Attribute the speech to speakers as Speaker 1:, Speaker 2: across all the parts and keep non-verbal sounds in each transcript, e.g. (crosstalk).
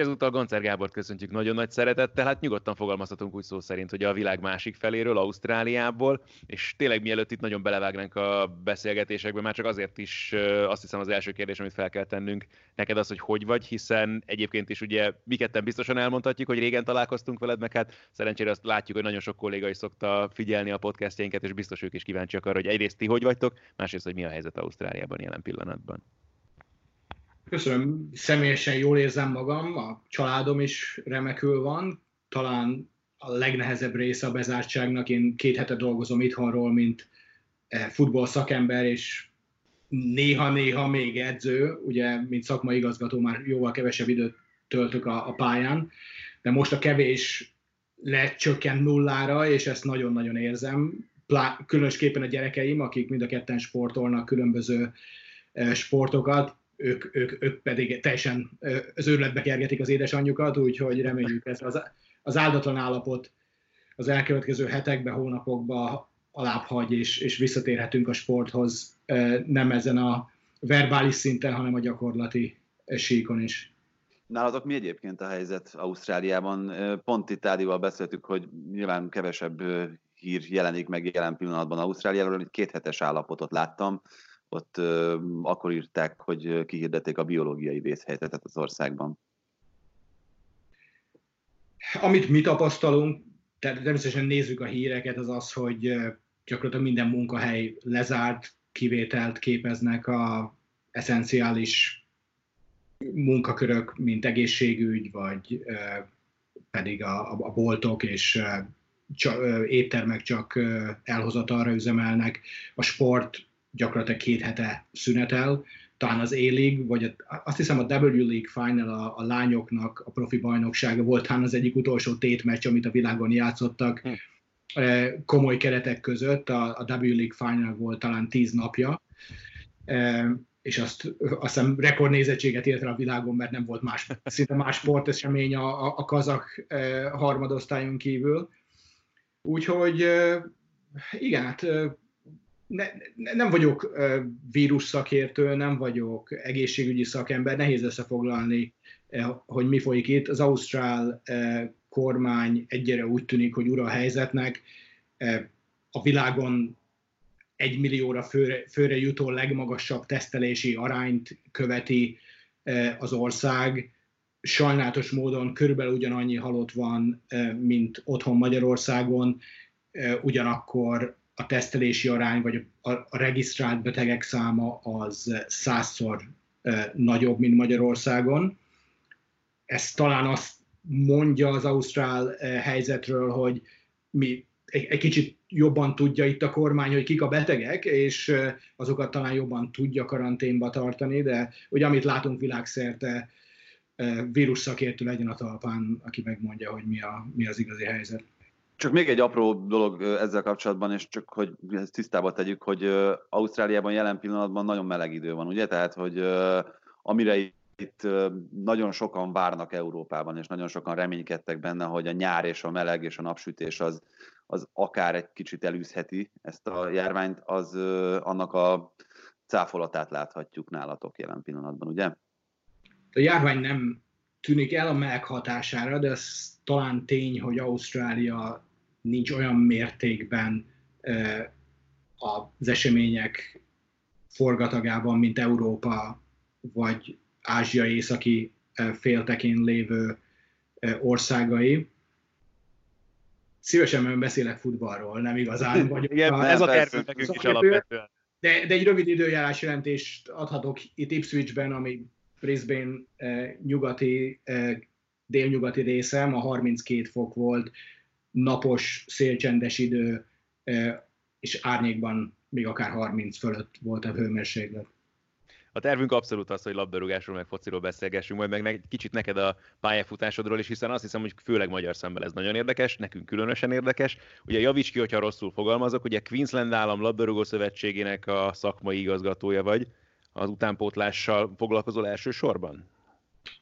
Speaker 1: Ezúttal Goncer Gábort köszöntjük nagyon nagy szeretettel, hát nyugodtan fogalmazhatunk úgy szó szerint, hogy a világ másik feléről, Ausztráliából, és tényleg mielőtt itt nagyon belevágnánk a beszélgetésekbe, már csak azért is azt hiszem az első kérdés, amit fel kell tennünk neked az, hogy hogy vagy, hiszen egyébként is ugye mi ketten biztosan elmondhatjuk, hogy régen találkoztunk veled, meg hát szerencsére azt látjuk, hogy nagyon sok kolléga is szokta figyelni a podcastjainket, és biztos ők is kíváncsiak arra, hogy egyrészt ti hogy vagytok, másrészt, hogy mi a helyzet Ausztráliában jelen pillanatban.
Speaker 2: Köszönöm, személyesen jól érzem magam, a családom is remekül van, talán a legnehezebb része a bezártságnak, én két hete dolgozom itthonról, mint eh, futball szakember, és néha-néha még edző, ugye, mint szakmai igazgató már jóval kevesebb időt töltök a, a pályán, de most a kevés lecsökkent nullára, és ezt nagyon-nagyon érzem. Plá, különösképpen a gyerekeim, akik mind a ketten sportolnak különböző eh, sportokat, ők, ők, ők pedig teljesen az őrületbe kergetik az édesanyjukat, úgyhogy reméljük ez az, az áldatlan állapot az elkövetkező hetekben, hónapokban alább és, és visszatérhetünk a sporthoz, nem ezen a verbális szinten, hanem a gyakorlati síkon is.
Speaker 3: Nálatok mi egyébként a helyzet Ausztráliában? Pont itt Ádival beszéltük, hogy nyilván kevesebb hír jelenik meg jelen pillanatban Ausztráliáról, egy kéthetes állapotot láttam ott ö, akkor írták, hogy kihirdették a biológiai vészhelyzetet az országban.
Speaker 2: Amit mi tapasztalunk, természetesen nézzük a híreket, az az, hogy gyakorlatilag minden munkahely lezárt, kivételt képeznek a eszenciális munkakörök, mint egészségügy, vagy pedig a, a boltok és csak, éttermek csak elhozatalra üzemelnek. A sport gyakorlatilag két hete szünetel, talán az A-League, vagy a, azt hiszem a W League Final a, a lányoknak a profi bajnoksága volt talán az egyik utolsó tétmeccs, amit a világon játszottak hm. Eh, komoly keretek között, a, a W League Final volt talán tíz napja, eh, és azt, azt hiszem rekordnézettséget ért a világon, mert nem volt más, szinte más sportesemény a, a, a kazak eh, harmadosztályon kívül. Úgyhogy igen, hát ne, nem vagyok vírus szakértő, nem vagyok egészségügyi szakember, nehéz összefoglalni, hogy mi folyik itt. Az ausztrál kormány egyre úgy tűnik, hogy ura a helyzetnek. A világon egy millióra főre, főre jutó legmagasabb tesztelési arányt követi az ország. Sajnálatos módon körülbelül ugyanannyi halott van, mint otthon Magyarországon, ugyanakkor a tesztelési arány, vagy a, a regisztrált betegek száma az százszor nagyobb, mint Magyarországon. Ez talán azt mondja az ausztrál helyzetről, hogy mi egy, egy kicsit jobban tudja itt a kormány, hogy kik a betegek, és azokat talán jobban tudja karanténba tartani, de ugye amit látunk világszerte, vírus szakértő legyen a talpán, aki megmondja, hogy mi, a, mi az igazi helyzet.
Speaker 3: Csak még egy apró dolog ezzel kapcsolatban, és csak hogy ezt tisztába tegyük, hogy Ausztráliában jelen pillanatban nagyon meleg idő van, ugye? Tehát, hogy amire itt nagyon sokan várnak Európában, és nagyon sokan reménykedtek benne, hogy a nyár és a meleg és a napsütés az, az akár egy kicsit elűzheti ezt a járványt, az annak a cáfolatát láthatjuk nálatok jelen pillanatban, ugye?
Speaker 2: A járvány nem tűnik el a meleg hatására, de ez talán tény, hogy Ausztrália nincs olyan mértékben az események forgatagában, mint Európa vagy Ázsia északi féltekén lévő országai. Szívesen beszélek futballról, nem igazán (laughs) vagyok.
Speaker 1: Igen, a, ez a tervünk nekünk is alapvetően.
Speaker 2: De, de egy rövid időjárás jelentést adhatok itt Ipswichben, ami Brisbane eh, nyugati, eh, délnyugati része, ma 32 fok volt, napos, szélcsendes idő, és árnyékban még akár 30 fölött volt a hőmérséklet.
Speaker 1: A tervünk abszolút az, hogy labdarúgásról meg fociról beszélgessünk, majd meg egy kicsit neked a pályafutásodról is, hiszen azt hiszem, hogy főleg magyar szemben ez nagyon érdekes, nekünk különösen érdekes. Ugye javíts ki, hogyha rosszul fogalmazok, ugye Queensland állam labdarúgó szövetségének a szakmai igazgatója vagy, az utánpótlással foglalkozol elsősorban?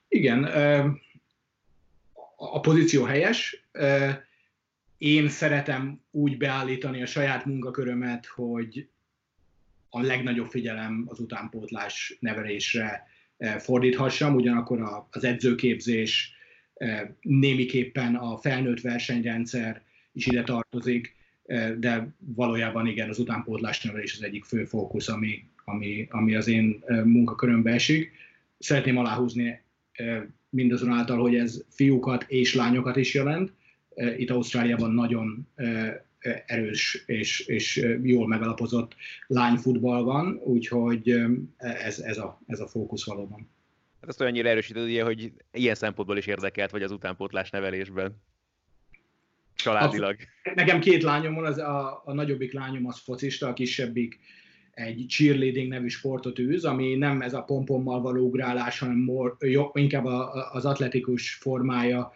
Speaker 2: Igen, a pozíció helyes. Én szeretem úgy beállítani a saját munkakörömet, hogy a legnagyobb figyelem az utánpótlás nevelésre fordíthassam, ugyanakkor az edzőképzés, némiképpen a felnőtt versenyrendszer is ide tartozik, de valójában igen, az utánpótlás nevelés az egyik fő fókusz, ami, ami, ami az én munkakörömbe esik. Szeretném aláhúzni mindazonáltal, hogy ez fiúkat és lányokat is jelent. Itt Ausztráliában nagyon erős és, és jól megalapozott lányfutball van, úgyhogy ez, ez, a, ez a fókusz valóban.
Speaker 1: Hát azt olyannyira erősíted, ugye, hogy ilyen szempontból is érdekelt vagy az utánpótlás nevelésben. Családilag.
Speaker 2: Nekem két lányom van, az a, a nagyobbik lányom az focista, a kisebbik egy cheerleading nevű sportot űz, ami nem ez a pompommal való ugrálás, hanem more, jó, inkább a, az atletikus formája,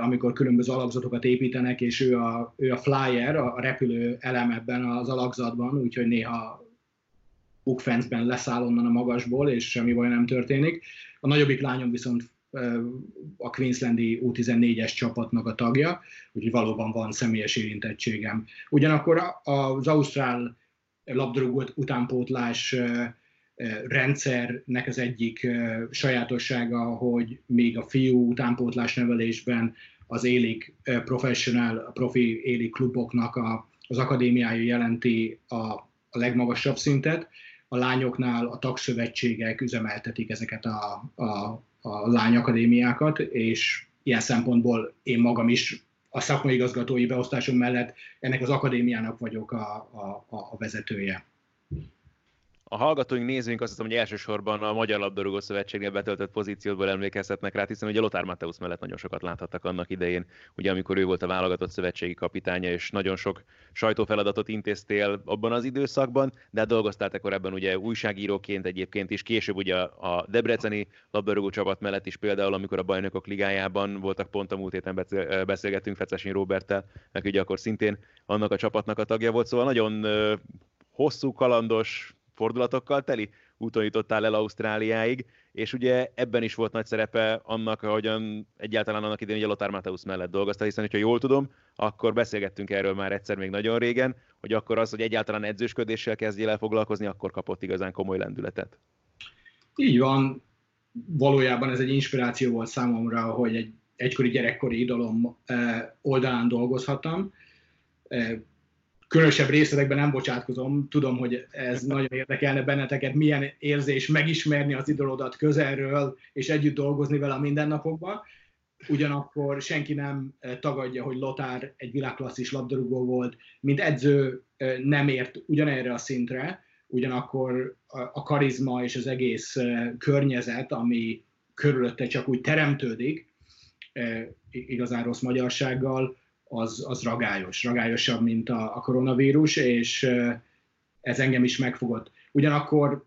Speaker 2: amikor különböző alakzatokat építenek, és ő a, ő a flyer, a repülő elem ebben az alakzatban, úgyhogy néha bukfencben leszáll onnan a magasból, és semmi baj nem történik. A nagyobbik lányom viszont a Queenslandi U14-es csapatnak a tagja, úgyhogy valóban van személyes érintettségem. Ugyanakkor az Ausztrál labdarúgó utánpótlás rendszernek az egyik sajátossága, hogy még a fiú utánpótlás nevelésben az élik professional, a profi élik kluboknak a, az akadémiája jelenti a, a legmagasabb szintet. A lányoknál a tagszövetségek üzemeltetik ezeket a, a, a lányakadémiákat, és ilyen szempontból én magam is a szakmai igazgatói beosztásom mellett ennek az akadémiának vagyok a, a, a vezetője
Speaker 1: a hallgatóink, nézőink azt hiszem, hogy elsősorban a Magyar Labdarúgó Szövetségnél betöltött pozícióból emlékezhetnek rá, hiszen ugye Lothar Mateusz mellett nagyon sokat láthattak annak idején, ugye amikor ő volt a válogatott szövetségi kapitánya, és nagyon sok sajtófeladatot intéztél abban az időszakban, de hát dolgoztál te korábban ugye újságíróként egyébként is, később ugye a Debreceni labdarúgó csapat mellett is például, amikor a bajnokok ligájában voltak pont a múlt héten beszélgettünk Fecesin Roberttel, aki ugye akkor szintén annak a csapatnak a tagja volt, szóval nagyon hosszú, kalandos, fordulatokkal teli úton jutottál el Ausztráliáig, és ugye ebben is volt nagy szerepe annak, ahogyan egyáltalán annak idején, hogy a Lothar Matthäus mellett dolgoztál, hiszen, hogyha jól tudom, akkor beszélgettünk erről már egyszer még nagyon régen, hogy akkor az, hogy egyáltalán edzősködéssel kezdjél el foglalkozni, akkor kapott igazán komoly lendületet.
Speaker 2: Így van, valójában ez egy inspiráció volt számomra, hogy egy egykori gyerekkori idolom eh, oldalán dolgozhattam. Különösebb részletekben nem bocsátkozom, tudom, hogy ez nagyon érdekelne benneteket, milyen érzés megismerni az idolodat közelről, és együtt dolgozni vele a mindennapokban. Ugyanakkor senki nem eh, tagadja, hogy Lotár egy világklasszis labdarúgó volt, mint edző eh, nem ért ugyanerre a szintre, ugyanakkor a karizma és az egész eh, környezet, ami körülötte csak úgy teremtődik, igazán rossz magyarsággal, az, az ragályos, ragályosabb, mint a, a koronavírus, és ez engem is megfogott. Ugyanakkor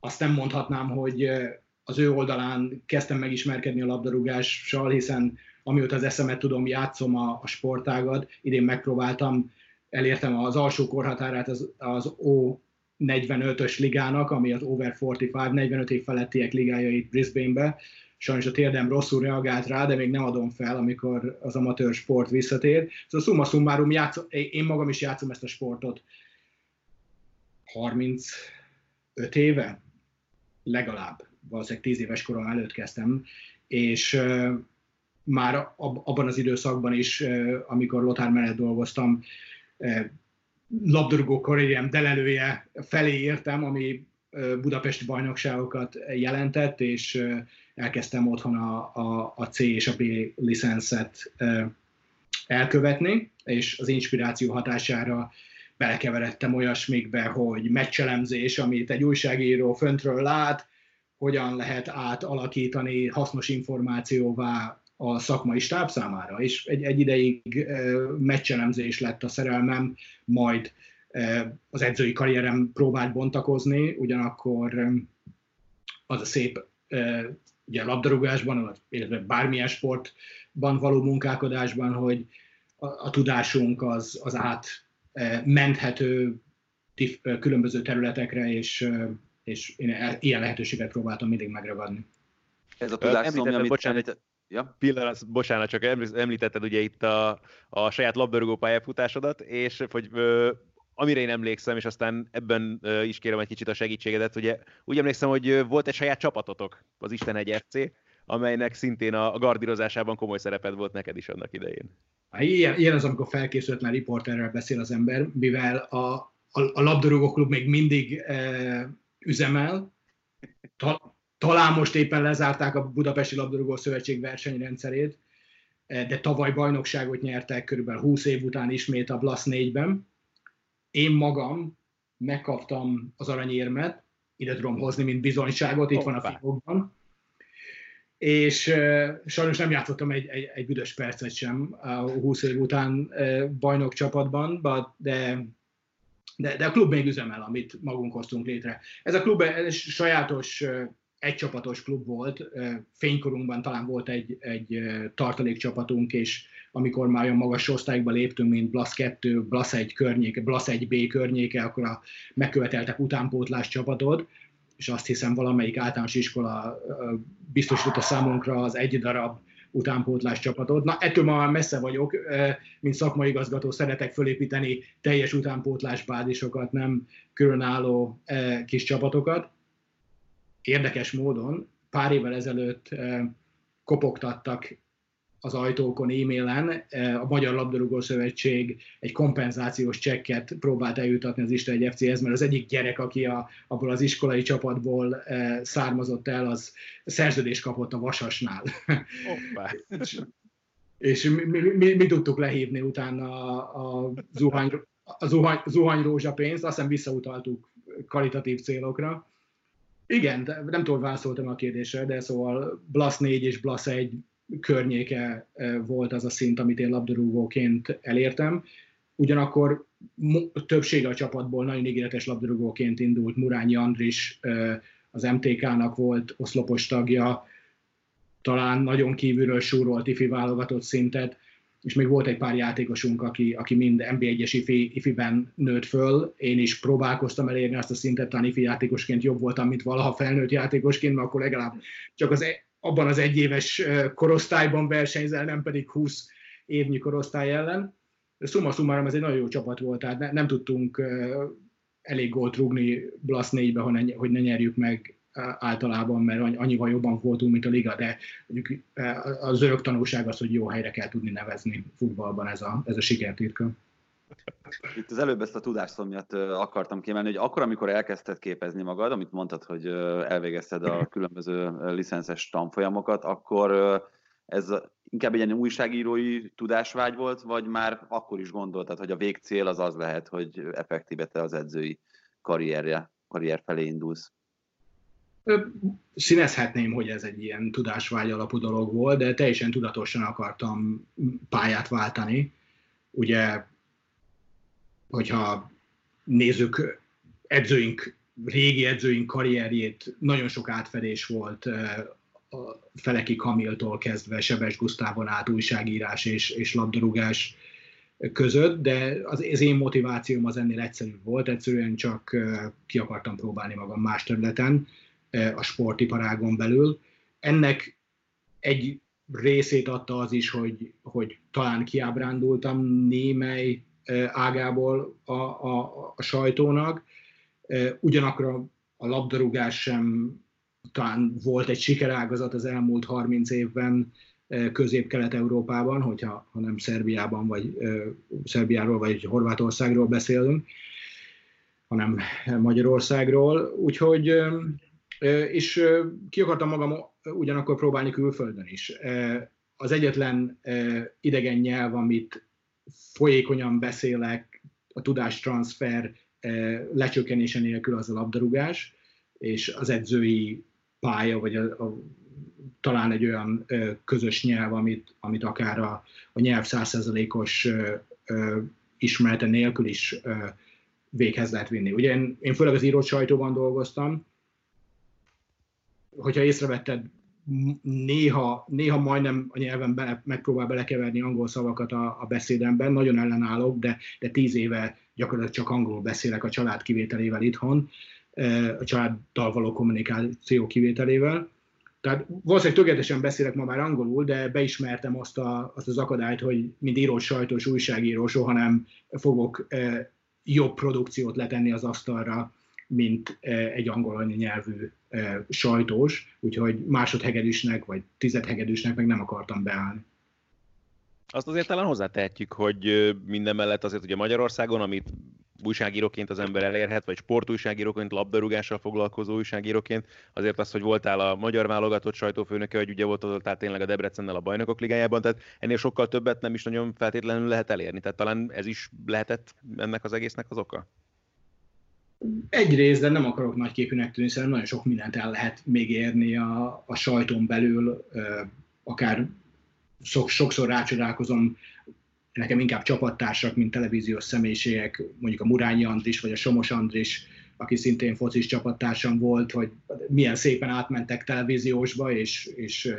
Speaker 2: azt nem mondhatnám, hogy az ő oldalán kezdtem megismerkedni a labdarúgással, hiszen amióta az eszemet tudom, játszom a, a sportágat, idén megpróbáltam, elértem az alsó korhatárát az, az O45-ös ligának, ami az Over 45, 45 év felettiek ligája itt Brisbane-be, sajnos a térdem rosszul reagált rá, de még nem adom fel, amikor az amatőr sport visszatér. Szóval summa summarum, játszom, én magam is játszom ezt a sportot 35 éve, legalább, valószínűleg 10 éves korom előtt kezdtem, és már ab, abban az időszakban is, amikor Lothar mellett dolgoztam, labdarúgó karrierem delelője felé értem, ami budapesti bajnokságokat jelentett, és elkezdtem otthon a, a, a C és a B licenszet elkövetni, és az inspiráció hatására belekeveredtem olyasmikbe, hogy meccselemzés, amit egy újságíró föntről lát, hogyan lehet átalakítani hasznos információvá a szakmai stáb számára, és egy, egy ideig meccselemzés lett a szerelmem, majd az edzői karrierem próbált bontakozni, ugyanakkor az a szép ugye a labdarúgásban, illetve bármilyen sportban való munkálkodásban, hogy a, a tudásunk az, az át menthető különböző területekre, és, és én ilyen lehetőséget próbáltam mindig megragadni.
Speaker 3: Ez a tudás szomja, amit, amit,
Speaker 1: Ja. Pillanat, bocsánat, csak említetted ugye itt a, a saját labdarúgó pályafutásodat, és hogy ö, amire én emlékszem, és aztán ebben is kérem egy kicsit a segítségedet, ugye úgy emlékszem, hogy volt egy saját csapatotok, az Isten egy FC, amelynek szintén a, gardírozásában komoly szereped volt neked is annak idején.
Speaker 2: Ilyen, ilyen az, amikor felkészületlen riporterrel beszél az ember, mivel a, a, a labdarúgó klub még mindig e, üzemel, ta, talán most éppen lezárták a Budapesti Labdarúgó Szövetség versenyrendszerét, de tavaly bajnokságot nyertek körülbelül 20 év után ismét a Blasz 4-ben. Én magam megkaptam az aranyérmet, ide tudom hozni, mint bizonyságot, itt van a fiókban és uh, sajnos nem játszottam egy, egy, egy büdös percet sem a 20 év után uh, bajnok csapatban, de, de, de a klub még üzemel, amit magunk hoztunk létre. Ez a klub egy sajátos uh, egycsapatos klub volt, fénykorunkban talán volt egy, egy tartalékcsapatunk, és amikor már olyan magas osztályokba léptünk, mint Blasz 2, Blasz 1 környéke, Blasz 1B környéke, akkor a, megköveteltek utánpótlás csapatot, és azt hiszem valamelyik általános iskola biztosította számunkra az egy darab utánpótlás csapatot. Na, ettől ma már messze vagyok, mint szakmai igazgató szeretek fölépíteni teljes utánpótlás bázisokat, nem különálló kis csapatokat. Érdekes módon pár évvel ezelőtt kopogtattak az ajtókon e-mailen e, a Magyar Labdarúgó Szövetség egy kompenzációs csekket próbált eljutatni az Isten egy FC-hez, mert az egyik gyerek, aki a, abból az iskolai csapatból e, származott el, az szerződést kapott a Vasasnál. és, (laughs) és mi, mi, mi, mi tudtuk lehívni utána a, a zuhany, a zuhany, zuhany rózsapénzt, aztán visszautaltuk kalitatív célokra. Igen, nem tudom, válaszoltam a kérdésre, de szóval Blasz 4 és Blasz 1 környéke volt az a szint, amit én labdarúgóként elértem. Ugyanakkor többsége a csapatból nagyon ígéretes labdarúgóként indult. Murányi Andris az MTK-nak volt oszlopos tagja, talán nagyon kívülről súrolt ifi válogatott szintet, és még volt egy pár játékosunk, aki, aki mind NB1-es ifi, ifiben nőtt föl. Én is próbálkoztam elérni azt a szintet, talán ifi játékosként jobb voltam, mint valaha felnőtt játékosként, mert akkor legalább csak az e- abban az egyéves korosztályban versenyzel, nem pedig 20 évnyi korosztály ellen. Summa summarum ez egy nagyon jó csapat volt, tehát ne, nem tudtunk elég gólt rúgni Blasz 4-be, hogy ne nyerjük meg általában, mert annyival jobban voltunk, mint a liga, de az örök tanulság az, hogy jó helyre kell tudni nevezni futballban ez a, ez a sikertitka.
Speaker 3: Itt az előbb ezt a tudásszom miatt akartam kiemelni, hogy akkor, amikor elkezdted képezni magad, amit mondtad, hogy elvégezted a különböző licenszes tanfolyamokat, akkor ez inkább egy ilyen újságírói tudásvágy volt, vagy már akkor is gondoltad, hogy a végcél az az lehet, hogy effektíve te az edzői karrierje, karrier felé indulsz?
Speaker 2: Színezhetném, hogy ez egy ilyen tudásvágy alapú dolog volt, de teljesen tudatosan akartam pályát váltani. Ugye hogyha nézzük edzőink, régi edzőink karrierjét, nagyon sok átfedés volt a Feleki Kamiltól kezdve Sebes Gusztávon át újságírás és, és labdarúgás között, de az, én motivációm az ennél egyszerűbb volt, egyszerűen csak ki akartam próbálni magam más területen, a sportiparágon belül. Ennek egy részét adta az is, hogy, hogy talán kiábrándultam némely ágából a, a, a sajtónak. Ugyanakkor a labdarúgás sem talán volt egy sikerágazat az elmúlt 30 évben közép-kelet-európában, hogyha ha nem Szerbiában, vagy Szerbiáról, vagy Horvátországról beszélünk, hanem Magyarországról. Úgyhogy, és ki akartam magam ugyanakkor próbálni külföldön is. Az egyetlen idegen nyelv, amit folyékonyan beszélek, a tudástranszfer eh, lecsökkenése nélkül az a labdarúgás, és az edzői pálya, vagy a, a, talán egy olyan közös nyelv, amit, amit akár a, a nyelv százszerzalékos ismerete nélkül is véghez lehet vinni. Ugye én, én főleg az írott sajtóban dolgoztam, hogyha észrevetted, néha, néha majdnem a nyelven bele, megpróbál belekeverni angol szavakat a, a beszédemben, nagyon ellenállok, de, de tíz éve gyakorlatilag csak angol beszélek a család kivételével itthon, a családdal való kommunikáció kivételével. Tehát valószínűleg tökéletesen beszélek ma már angolul, de beismertem azt, a, azt az akadályt, hogy mint írós sajtós újságíró soha nem fogok jobb produkciót letenni az asztalra, mint e, egy angol anyanyelvű e, sajtós, úgyhogy másodhegedűsnek vagy tizedhegedűsnek meg nem akartam beállni.
Speaker 1: Azt azért talán hozzátehetjük, hogy minden mellett azért ugye Magyarországon, amit újságíróként az ember elérhet, vagy sportújságíróként, labdarúgással foglalkozó újságíróként, azért az, hogy voltál a magyar válogatott sajtófőnöke, vagy ugye voltál tényleg a Debrecennel a bajnokok ligájában, tehát ennél sokkal többet nem is nagyon feltétlenül lehet elérni. Tehát talán ez is lehetett ennek az egésznek az oka?
Speaker 2: Egyrészt, de nem akarok nagy képűnek tűnni, szerintem nagyon sok mindent el lehet még érni a, a sajton belül, akár sokszor rácsodálkozom nekem inkább csapattársak, mint televíziós személyiségek, mondjuk a Murányi Andris vagy a Somos Andris, aki szintén focis csapattársam volt, hogy milyen szépen átmentek televíziósba, és, és,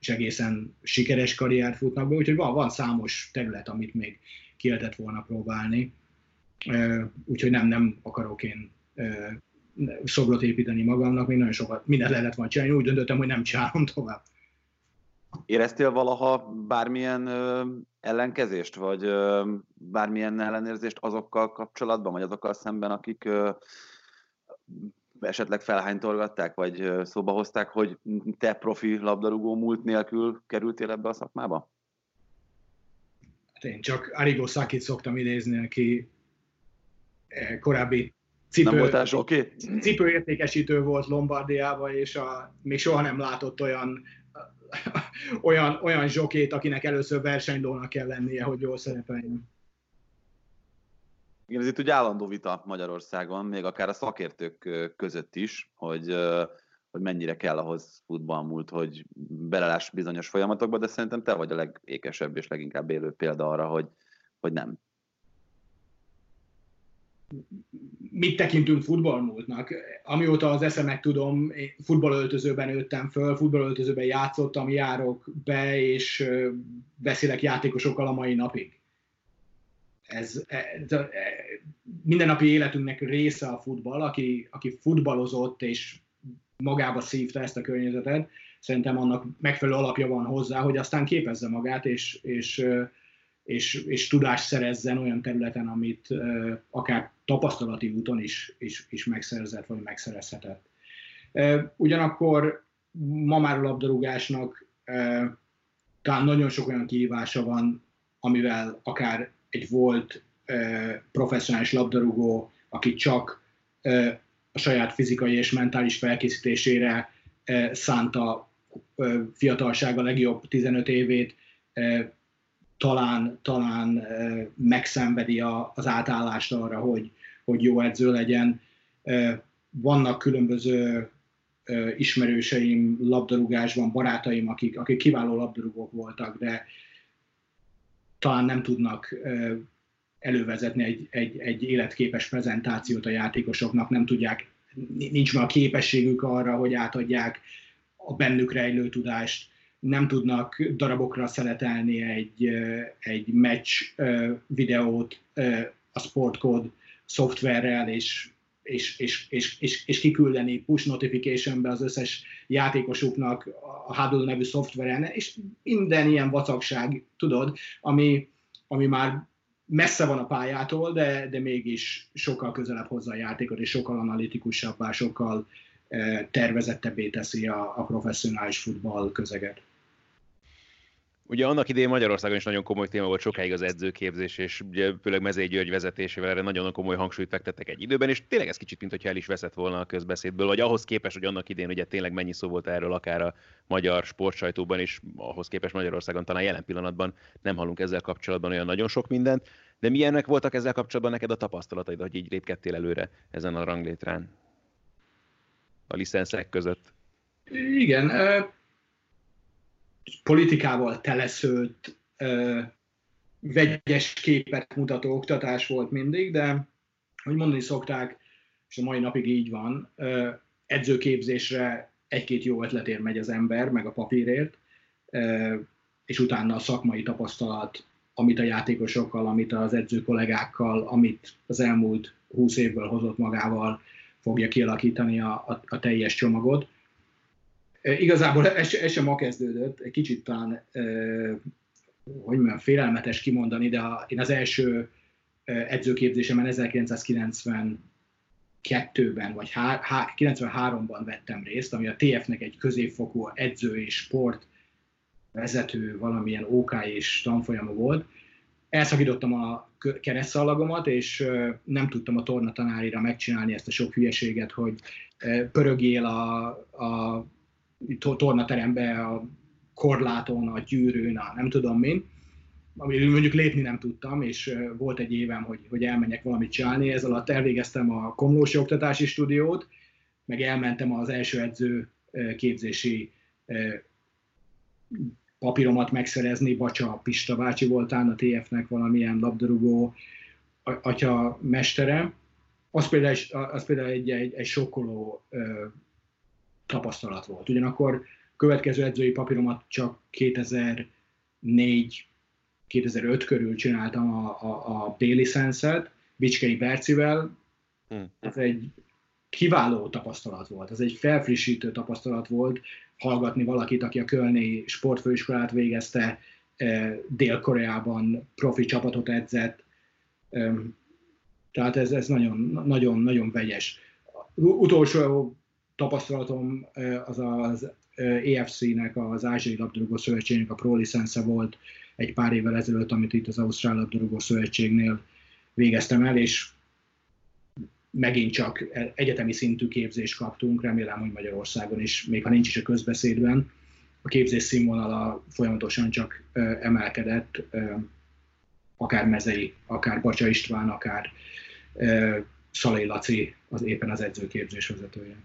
Speaker 2: és egészen sikeres karriert futnak be, úgyhogy van, van számos terület, amit még ki lehetett volna próbálni. Úgyhogy nem, nem akarok én szobrot építeni magamnak, még nagyon sokat, mindent lehetett volna csinálni, úgy döntöttem, hogy nem csinálom tovább.
Speaker 3: Éreztél valaha bármilyen ö, ellenkezést, vagy ö, bármilyen ellenérzést azokkal kapcsolatban, vagy azokkal szemben, akik ö, esetleg felhánytorgatták, vagy ö, szóba hozták, hogy te profi labdarúgó múlt nélkül kerültél ebbe a szakmába?
Speaker 2: Hát én csak Arigo Sakit szoktam idézni, aki korábbi cipő,
Speaker 3: nem okay?
Speaker 2: cipőértékesítő volt Lombardiában, és a, még soha nem látott olyan olyan, olyan zsokét, akinek először versenylónak kell lennie, hogy jól szerepeljen.
Speaker 3: Igen, ez itt ugye állandó vita Magyarországon, még akár a szakértők között is, hogy, hogy mennyire kell ahhoz futballmúlt, hogy beleláss bizonyos folyamatokba, de szerintem te vagy a legékesebb és leginkább élő példa arra, hogy, hogy nem
Speaker 2: mit tekintünk futballmúltnak. Amióta az eszemet tudom, futballöltözőben nőttem föl, futballöltözőben játszottam, járok be, és beszélek játékosokkal a mai napig. Ez, ez e, mindennapi életünknek része a futball, aki, aki futballozott és magába szívta ezt a környezetet, szerintem annak megfelelő alapja van hozzá, hogy aztán képezze magát, és, és és, és tudást szerezzen olyan területen, amit akár tapasztalati úton is, is, is megszerzett, vagy megszerezhetett. Ugyanakkor ma már a labdarúgásnak talán nagyon sok olyan kihívása van, amivel akár egy volt professzionális labdarúgó, aki csak a saját fizikai és mentális felkészítésére szánta fiatalsága legjobb 15 évét, talán, talán megszenvedi a, az átállást arra, hogy, hogy jó edző legyen. Vannak különböző ismerőseim labdarúgásban, barátaim, akik, akik kiváló labdarúgók voltak, de talán nem tudnak elővezetni egy, egy, egy életképes prezentációt a játékosoknak, nem tudják, nincs már a képességük arra, hogy átadják a bennük rejlő tudást nem tudnak darabokra szeletelni egy, egy meccs videót a Sportcode szoftverrel, és, és, és, és, és, és kiküldeni push notificationbe az összes játékosuknak a Huddle nevű szoftveren, és minden ilyen vacakság, tudod, ami, ami már messze van a pályától, de, de mégis sokkal közelebb hozza a játékot, és sokkal analitikusabbá, sokkal tervezettebbé teszi a, a professzionális futball közeget.
Speaker 1: Ugye annak idején Magyarországon is nagyon komoly téma volt sokáig az edzőképzés, és ugye főleg Mezei György vezetésével erre nagyon komoly hangsúlyt fektettek egy időben, és tényleg ez kicsit, mintha el is veszett volna a közbeszédből, vagy ahhoz képest, hogy annak idején ugye tényleg mennyi szó volt erről akár a magyar sportsajtóban, és ahhoz képest Magyarországon talán jelen pillanatban nem hallunk ezzel kapcsolatban olyan nagyon sok mindent. De milyenek voltak ezzel kapcsolatban neked a tapasztalataid, hogy így lépkedtél előre ezen a ranglétrán? A licenszek között.
Speaker 2: Igen, politikával teleszőtt, vegyes képet mutató oktatás volt mindig, de hogy mondani szokták, és a mai napig így van, edzőképzésre egy-két jó ötletért megy az ember, meg a papírért, és utána a szakmai tapasztalat, amit a játékosokkal, amit az edző kollégákkal, amit az elmúlt húsz évből hozott magával, fogja kialakítani a, a, a teljes csomagot. Igazából ez, ez sem ma kezdődött, egy kicsit talán, hogy mondjam, félelmetes kimondani, de én az első edzőképzésemen 1992-ben vagy 93-ban vettem részt, ami a TF-nek egy középfokú edző és sport vezető valamilyen OK és tanfolyama volt. Elszakítottam a keresztszalagomat, és nem tudtam a tornatanárira megcsinálni ezt a sok hülyeséget, hogy pörögél a, a tornaterembe, a korláton, a gyűrűn, a nem tudom min, ami mondjuk lépni nem tudtam, és volt egy évem, hogy, hogy elmenjek valamit csinálni. Ez alatt elvégeztem a Komlósi Oktatási Stúdiót, meg elmentem az első edző képzési papíromat megszerezni, Bacsa Pista bácsi voltán, a TF-nek valamilyen labdarúgó atya mestere. Az például, az például egy, egy, egy sokkoló tapasztalat volt. Ugyanakkor következő edzői papíromat csak 2004 2005 körül csináltam a, a, a B-licenszet, Bicskei Bercivel. Hmm. Ez egy kiváló tapasztalat volt, ez egy felfrissítő tapasztalat volt, hallgatni valakit, aki a Kölni sportfőiskolát végezte, eh, Dél-Koreában profi csapatot edzett, tehát ez, ez nagyon, nagyon, nagyon vegyes. Utolsó tapasztalatom az az EFC-nek, az Ázsiai Labdarúgó Szövetségnek a pro licensze volt egy pár évvel ezelőtt, amit itt az Ausztrál Labdarúgó Szövetségnél végeztem el, és megint csak egyetemi szintű képzést kaptunk, remélem, hogy Magyarországon is, még ha nincs is a közbeszédben, a képzés színvonala folyamatosan csak emelkedett, akár Mezei, akár Bacsa István, akár Szalai Laci, az éppen az edzőképzés vezetője.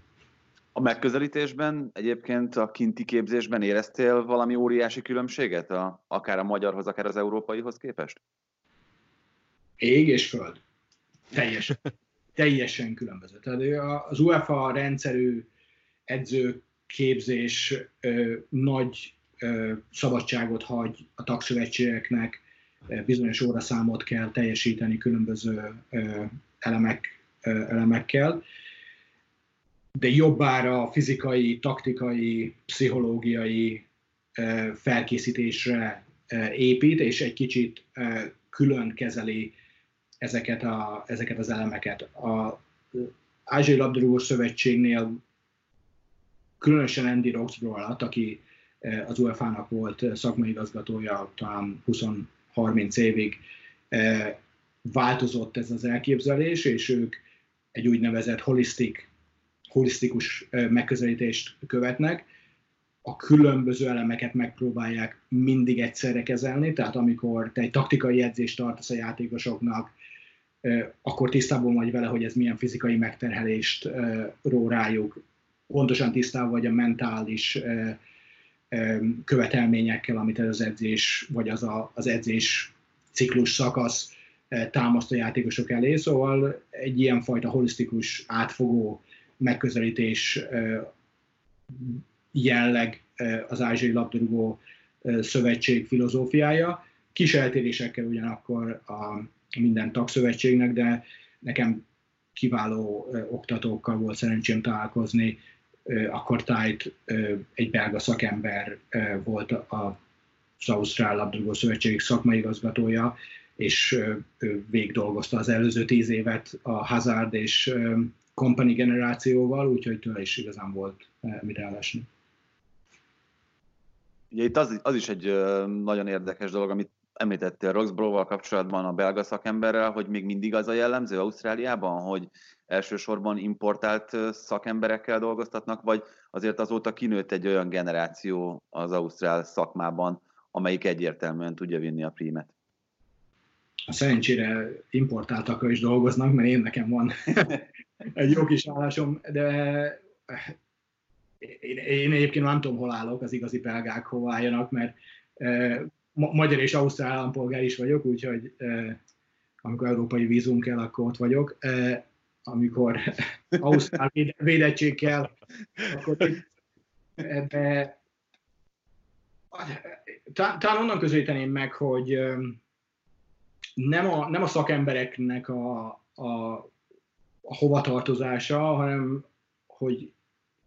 Speaker 3: A megközelítésben, egyébként a kinti képzésben éreztél valami óriási különbséget, a, akár a magyarhoz, akár az európaihoz képest?
Speaker 2: Ég és föld. Teljes (laughs) teljesen különböző. Tehát az UEFA rendszerű edzőképzés ö, nagy ö, szabadságot hagy a tagszövetségeknek, bizonyos óraszámot kell teljesíteni különböző ö, elemek, ö, elemekkel, de jobbára fizikai, taktikai, pszichológiai felkészítésre épít, és egy kicsit külön kezeli ezeket, a, ezeket az elemeket. A Ázsiai Labdarúgó Szövetségnél különösen Andy Roxborough alatt, aki az UEFA-nak volt szakmai igazgatója talán 20-30 évig, változott ez az elképzelés, és ők egy úgynevezett holistik, holisztikus megközelítést követnek, a különböző elemeket megpróbálják mindig egyszerre kezelni, tehát amikor te egy taktikai edzést tartasz a játékosoknak, akkor tisztában vagy vele, hogy ez milyen fizikai megterhelést ró rájuk. Pontosan tisztában vagy a mentális követelményekkel, amit ez az edzés, vagy az a, az edzés ciklus szakasz támaszt a játékosok elé. Szóval egy ilyen fajta holisztikus, átfogó megközelítés jelleg az Ázsiai Labdarúgó Szövetség filozófiája. Kis eltérésekkel ugyanakkor a minden tagszövetségnek, de nekem kiváló oktatókkal volt szerencsém találkozni, akkor Tájt egy belga szakember volt az Ausztrál Labdarúgó Szövetség szakmai igazgatója, és ő végdolgozta az előző tíz évet a Hazard és Company generációval, úgyhogy tőle is igazán volt mire elesni.
Speaker 3: Ugye itt az, az is egy nagyon érdekes dolog, amit említettél Roxborough-val kapcsolatban a belga szakemberrel, hogy még mindig az a jellemző Ausztráliában, hogy elsősorban importált szakemberekkel dolgoztatnak, vagy azért azóta kinőtt egy olyan generáció az ausztrál szakmában, amelyik egyértelműen tudja vinni a prímet?
Speaker 2: A szerencsére importáltakkal is dolgoznak, mert én nekem van (laughs) egy jó kis állásom, de én, én egyébként nem tudom, hol állok, az igazi belgák hova álljanak, mert magyar és ausztrál állampolgár is vagyok, úgyhogy eh, amikor európai vízum kell, akkor ott vagyok. Eh, amikor (laughs) ausztrál védettség kell, akkor de talán onnan közelíteném meg, hogy nem a, nem a szakembereknek a, a, a hovatartozása, hanem hogy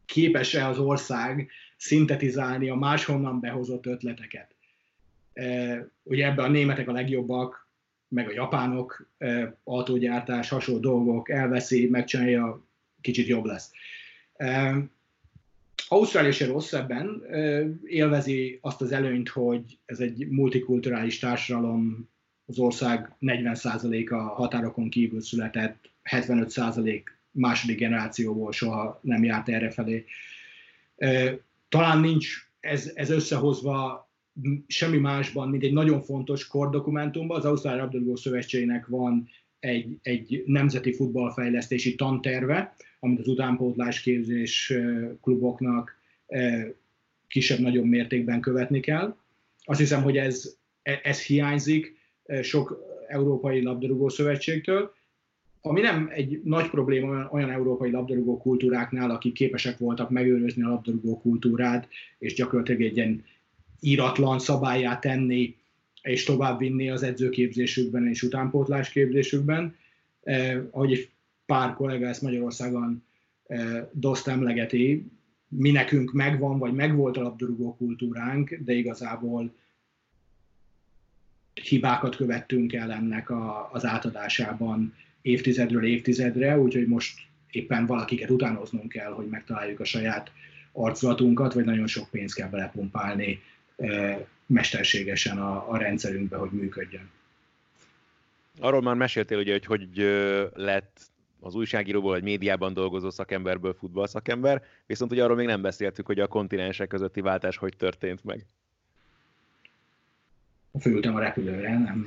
Speaker 2: képes-e az ország szintetizálni a máshonnan behozott ötleteket. Ugye ebben a németek a legjobbak, meg a japánok, autógyártás, hasonló dolgok, elveszi, megcsinálja, kicsit jobb lesz. Ausztrália se rossz ebben, élvezi azt az előnyt, hogy ez egy multikulturális társadalom, az ország 40%-a határokon kívül született, 75% második generációból soha nem járt errefelé. Talán nincs ez, ez összehozva semmi másban, mint egy nagyon fontos kordokumentumban. Az Ausztrál Labdarúgó Szövetségnek van egy, egy nemzeti futballfejlesztési tanterve, amit az utánpótlás képzés kluboknak kisebb-nagyobb mértékben követni kell. Azt hiszem, hogy ez, e, ez hiányzik sok európai labdarúgó szövetségtől, ami nem egy nagy probléma olyan európai labdarúgó kultúráknál, akik képesek voltak megőrizni a labdarúgó kultúrát, és gyakorlatilag egy ilyen íratlan szabályát tenni, és továbbvinni az edzőképzésükben és utánpótlásképzésükben. Eh, ahogy egy pár kollega ezt Magyarországon eh, DOST emlegeti, mi nekünk megvan, vagy megvolt a labdarúgó kultúránk, de igazából hibákat követtünk el ennek a, az átadásában évtizedről évtizedre, úgyhogy most éppen valakiket utánoznunk kell, hogy megtaláljuk a saját arculatunkat, vagy nagyon sok pénzt kell belepumpálni mesterségesen a, a rendszerünkbe, hogy működjön.
Speaker 1: Arról már meséltél ugye, hogy hogy lett az újságíróból vagy médiában dolgozó szakemberből futballszakember, viszont ugye arról még nem beszéltük, hogy a kontinensek közötti váltás hogy történt meg.
Speaker 2: Fölültem a repülőre, nem.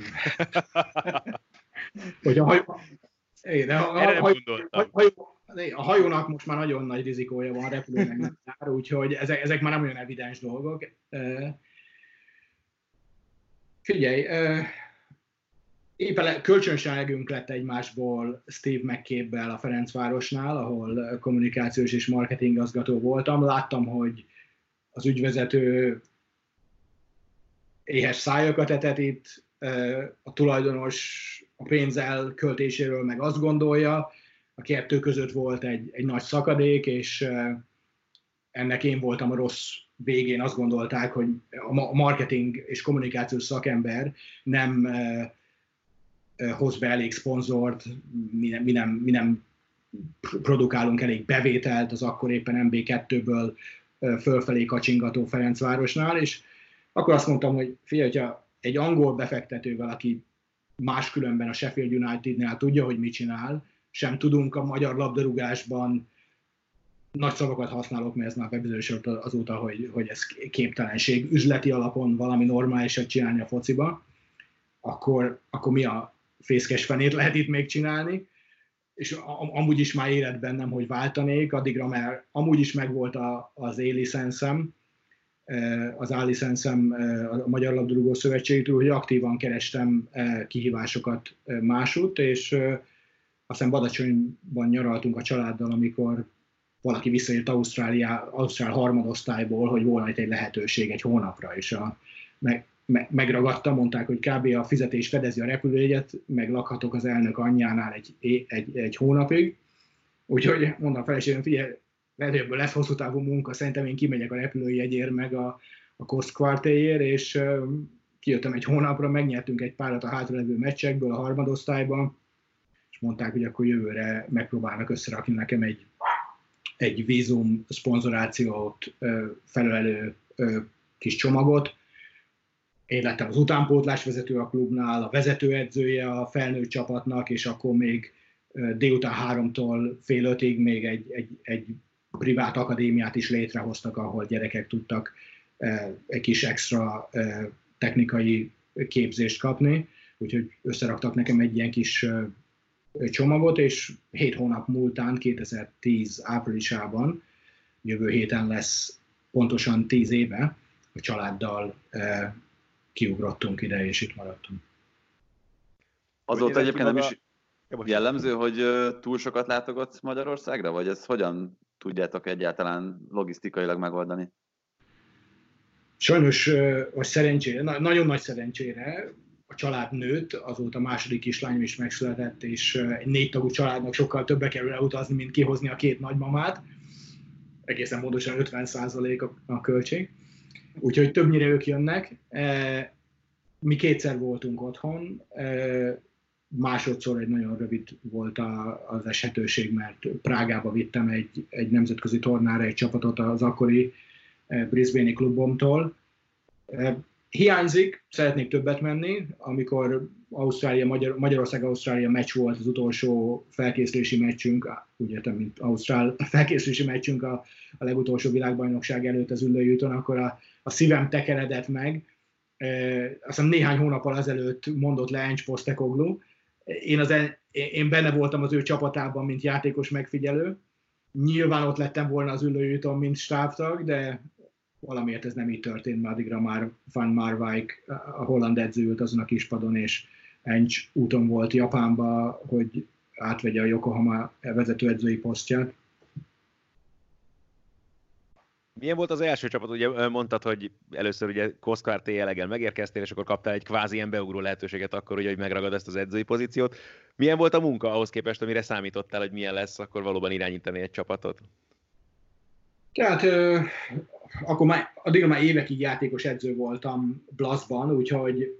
Speaker 2: (laughs) hogy a hajó... De a, a, a, a, hajó, a hajónak most már nagyon nagy rizikója van, a repülőnek nem jár, úgyhogy ezek, ezek már nem olyan evidens dolgok. Figyelj, éppen kölcsönságunk lett egymásból Steve mccabe a Ferencvárosnál, ahol kommunikációs és marketing igazgató voltam. Láttam, hogy az ügyvezető éhes szájakat etett itt, a tulajdonos a pénz elköltéséről meg azt gondolja, a kettő között volt egy, egy nagy szakadék, és ennek én voltam a rossz végén, azt gondolták, hogy a marketing és kommunikációs szakember nem hoz be elég szponzort, mi nem, mi, nem, mi nem produkálunk elég bevételt az akkor éppen MB2-ből fölfelé kacsingató Ferencvárosnál, és akkor azt mondtam, hogy figyelj, hogyha egy angol befektetővel, aki máskülönben a Sheffield Unitednél tudja, hogy mit csinál, sem tudunk a magyar labdarúgásban nagy szavakat használok, mert ez már bebizonyosodott azóta, hogy, hogy ez képtelenség, üzleti alapon valami normálisat csinálni a fociba, akkor, akkor mi a fészkes fenét lehet itt még csinálni, és amúgy is már élet bennem, hogy váltanék, addigra mert amúgy is megvolt a, az élicenszem, az állicenszem a Magyar Labdarúgó Szövetségtől, hogy aktívan kerestem kihívásokat másút, és aztán Badacsonyban nyaraltunk a családdal, amikor valaki visszajött Ausztrália, Ausztrál harmadosztályból, hogy volna itt egy lehetőség egy hónapra, és a, meg, me, megragadta, mondták, hogy kb. a fizetés fedezi a repülőjegyet, meg lakhatok az elnök anyjánál egy, egy, egy hónapig. Úgyhogy mondom a feleségem, figyelj, ebből lesz hosszú távú munka, szerintem én kimegyek a repülőjegyért, meg a, a Quartéért, és uh, kijöttem egy hónapra, megnyertünk egy párat a hátralevő meccsekből a harmadosztályban, és mondták, hogy akkor jövőre megpróbálnak összerakni nekem egy, egy vízum szponzorációt felelő kis csomagot. Én lettem az utánpótlás vezető a klubnál, a vezetőedzője a felnőtt csapatnak, és akkor még délután háromtól fél ötig még egy, egy, egy privát akadémiát is létrehoztak, ahol gyerekek tudtak egy kis extra technikai képzést kapni, úgyhogy összeraktak nekem egy ilyen kis csomagot, és 7 hónap múltán, 2010 áprilisában, jövő héten lesz pontosan 10 éve, a családdal kiugrottunk ide, és itt maradtunk.
Speaker 3: Azóta egyébként nem is jellemző, hogy túl sokat látogatsz Magyarországra, vagy ezt hogyan tudjátok egyáltalán logisztikailag megoldani?
Speaker 2: Sajnos, vagy szerencsére, nagyon nagy szerencsére, a család nőtt, azóta a második kislányom is megszületett, és egy négy tagú családnak sokkal többe kerül elutazni, mint kihozni a két nagymamát. egészen pontosan 50% a, a költség. Úgyhogy többnyire ők jönnek. Mi kétszer voltunk otthon, másodszor egy nagyon rövid volt a, az esetőség, mert Prágába vittem egy, egy nemzetközi tornára egy csapatot az akkori Brisbane-i klubomtól. Hiányzik, szeretnék többet menni, amikor Ausztrália, Magyar, Magyarország-Ausztrália meccs volt az utolsó felkészülési meccsünk, úgy értem, mint Ausztrál (laughs) felkészülési meccsünk a, a legutolsó világbajnokság előtt az ülőjúton, akkor a, a szívem tekeredett meg. E, azt hiszem néhány hónappal ezelőtt mondott le Encs Postekoglu. Én, az, én benne voltam az ő csapatában, mint játékos megfigyelő. Nyilván ott lettem volna az ülőjúton, mint stábtag, de valamiért ez nem így történt, mert addigra már Van Marwijk, a holland edző ült azon a kispadon, és Encs úton volt Japánba, hogy átvegye a Yokohama vezetőedzői posztját.
Speaker 1: Milyen volt az első csapat? Ugye mondtad, hogy először ugye Koszkár jelegen megérkeztél, és akkor kaptál egy kvázi ilyen beugró lehetőséget akkor, ugye, hogy megragad ezt az edzői pozíciót. Milyen volt a munka ahhoz képest, amire számítottál, hogy milyen lesz akkor valóban irányítani egy csapatot?
Speaker 2: Tehát akkor már, addigra már évekig játékos edző voltam Blaszban, úgyhogy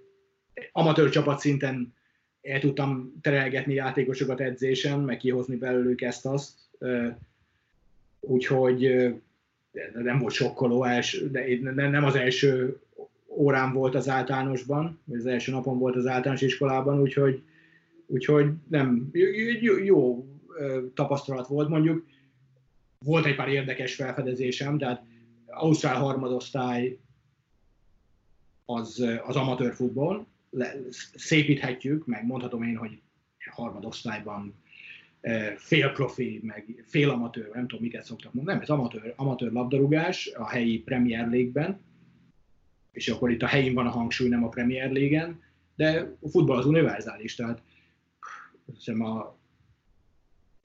Speaker 2: amatőr csapat szinten el tudtam terelgetni játékosokat edzésen, meg kihozni belőlük ezt-azt. Úgyhogy nem volt sokkoló, de nem az első órán volt az általánosban, az első napon volt az általános iskolában, úgyhogy, úgyhogy nem, jó, jó tapasztalat volt mondjuk. Volt egy pár érdekes felfedezésem, tehát Ausztrál harmadosztály az, az amatőr futball, szépíthetjük, meg mondhatom én, hogy harmadosztályban fél profi, meg fél amatőr, nem tudom, miket szoktak mondani, nem, ez amatőr, amatőr labdarúgás a helyi Premier League-ben, és akkor itt a helyén van a hangsúly, nem a Premier League-en, de a futball az univerzális, tehát hiszem a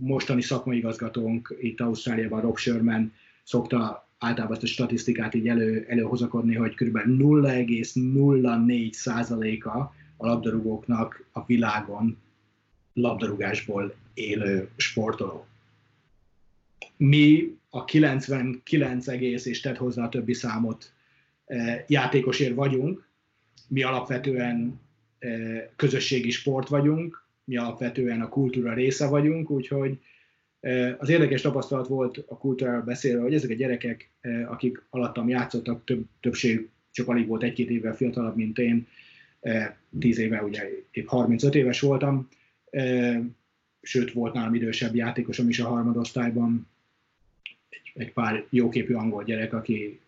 Speaker 2: mostani szakmai igazgatónk itt Ausztráliában, Rob Sherman szokta általában ezt a statisztikát így elő, előhozakodni, hogy kb. 0,04 százaléka a labdarúgóknak a világon labdarúgásból élő sportoló. Mi a 99 egész, és tett hozzá a többi számot e, játékosért vagyunk, mi alapvetően e, közösségi sport vagyunk, mi alapvetően a kultúra része vagyunk, úgyhogy az érdekes tapasztalat volt a kultúráról beszélve, hogy ezek a gyerekek, akik alattam játszottak, több, többség csak alig volt egy-két évvel fiatalabb, mint én, tíz éve, ugye épp 35 éves voltam, sőt volt nálam idősebb játékosom is a harmadosztályban, egy, egy pár jóképű angol gyerek, aki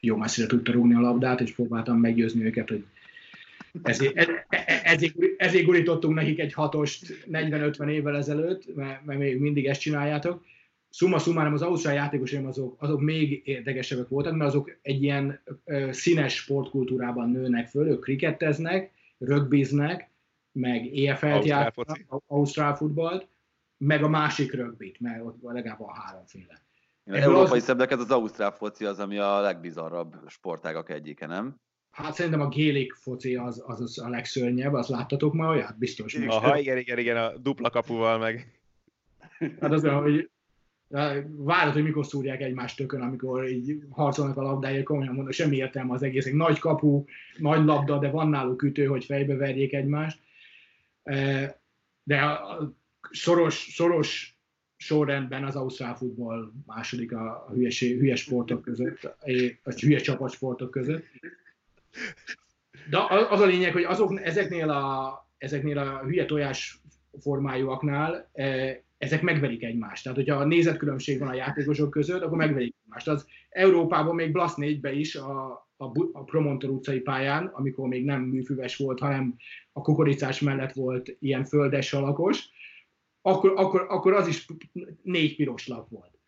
Speaker 2: jó messzire tudta rúgni a labdát, és próbáltam meggyőzni őket, hogy ezért, e- e- ezért, ezért gurítottunk nekik egy hatost 40-50 évvel ezelőtt, mert, mert még mindig ezt csináljátok. Summa summarum az ausztrál játékosaim azok, azok még érdekesebbek voltak, mert azok egy ilyen ö, színes sportkultúrában nőnek föl, ők kriketteznek, rögbiznek, meg EFL-t játszanak, ausztrál futballt, meg a másik rögbit, mert ott legalább van háromféle.
Speaker 3: Az európai az... szebbeket az ausztrál foci az, ami a legbizarrabb sportágak egyike, nem?
Speaker 2: Hát szerintem a gélik foci az, az, az a legszörnyebb, azt láttatok már olyat? Biztos.
Speaker 1: Aha, igen, igen, igen, a dupla kapuval meg.
Speaker 2: Hát az olyan, hogy várod, hogy mikor szúrják egymást tökön, amikor így harcolnak a labdáért, komolyan mondom, semmi értelme az egész. Egy nagy kapu, nagy labda, de van náluk ütő, hogy fejbe verjék egymást. De a szoros, szoros sorrendben az ausztrál futball második a hülyes, hülyes sportok között, a hülye csapatsportok között. De az a lényeg, hogy azok, ezeknél, a, ezeknél a hülye tojás formájúaknál e, ezek megverik egymást. Tehát, hogyha a nézetkülönbség van a játékosok között, akkor megverik egymást. Az Európában még Blasz 4 is a, a, Promontor utcai pályán, amikor még nem műfüves volt, hanem a kukoricás mellett volt ilyen földes alakos, akkor, akkor, akkor az is négy piros lap volt.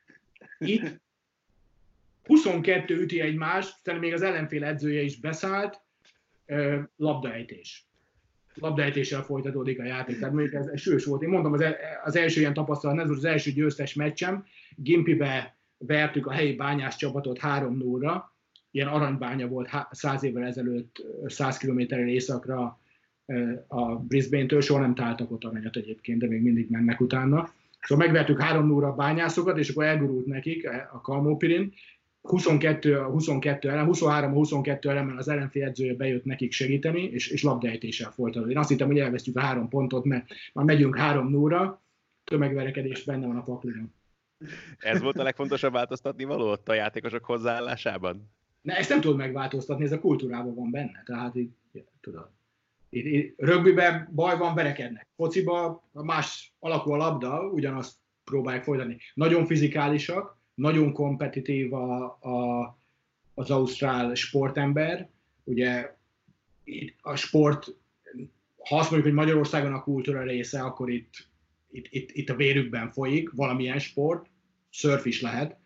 Speaker 2: Itt 22 üti egymást, szerintem még az ellenfél edzője is beszállt, labdaejtés. Labdaejtéssel folytatódik a játék. Tehát még ez, ez sős volt. Én mondom, az, az első ilyen tapasztalat, ez volt az első győztes meccsem. Gimpibe vertük a helyi bányás csapatot 3 0 Ilyen aranybánya volt 100 évvel ezelőtt, 100 kilométerrel északra a Brisbane-től. Soha nem találtak ott aranyat egyébként, de még mindig mennek utána. Szóval megvertük 3 0 a bányászokat, és akkor elgurult nekik a Kalmópirin. 22, 22 ellen, 23 22 ellen az ellenfél edzője bejött nekik segíteni, és, és labdaejtéssel folytatott. Én azt hittem, hogy elvesztjük a három pontot, mert már megyünk 3 0 tömegverekedés benne van a pakliban.
Speaker 1: Ez volt a legfontosabb változtatni való ott a játékosok hozzáállásában?
Speaker 2: Ne, ezt nem tudod megváltoztatni, ez a kultúrában van benne. Tehát így, tudod. Itt, itt, rögbiben baj van, verekednek. Fociba más alakú a labda, ugyanazt próbálják folytatni. Nagyon fizikálisak, nagyon kompetitív a, a, az ausztrál sportember. Ugye a sport, ha azt mondjuk, hogy Magyarországon a kultúra része, akkor itt, itt, itt, itt a vérükben folyik valamilyen sport, szörf is lehet.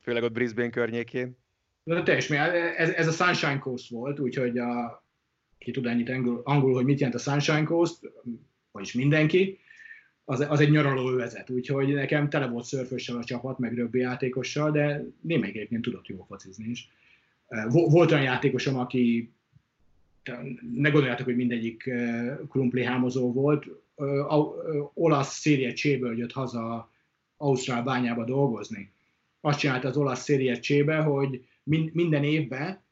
Speaker 1: Főleg ott Brisbane környékén.
Speaker 2: De teljes, ez, ez a Sunshine Coast volt, úgyhogy a, ki tud ennyit angol, angol, hogy mit jelent a Sunshine Coast, vagyis mindenki, az, az egy nyaraló övezet, úgyhogy nekem tele volt szörfössel a csapat, meg röbbi játékossal, de némelyik egyébként tudott jól focizni is. Volt olyan játékosom, aki ne gondoljátok, hogy mindegyik krumpli hámozó volt, olasz szérie cséből jött haza Ausztrál bányába dolgozni. Azt csinálta az olasz szérie csébe, hogy minden évben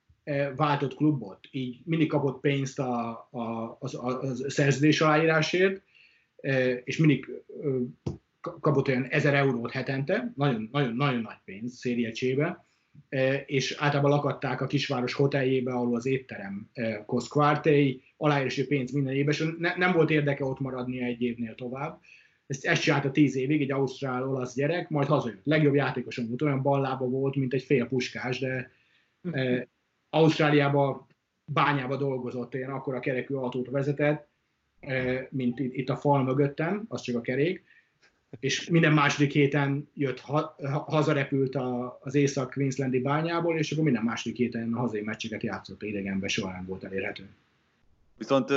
Speaker 2: váltott klubot, így mindig kapott pénzt a, a, a, a szerződés aláírásért, és mindig kapott olyan 1000 eurót hetente, nagyon, nagyon, nagyon nagy pénz szériecsébe, és általában lakatták a kisváros hoteljébe, ahol az étterem Koszkvártei, aláírási pénz minden évben, és ne, nem volt érdeke ott maradnia egy évnél tovább. Ezt, ezt csinálta tíz évig, egy ausztrál-olasz gyerek, majd hazajött. Legjobb játékosom volt, olyan ballába volt, mint egy fél puskás, de eh, Ausztráliába, bányába dolgozott, ilyen akkor a kerekű autót vezetett, mint itt a fal mögöttem, az csak a kerék, és minden második héten jött, ha, hazarepült a, az Észak-Queenslandi bányából, és akkor minden második héten a hazai meccseket játszott idegenben, soha nem volt elérhető.
Speaker 3: Viszont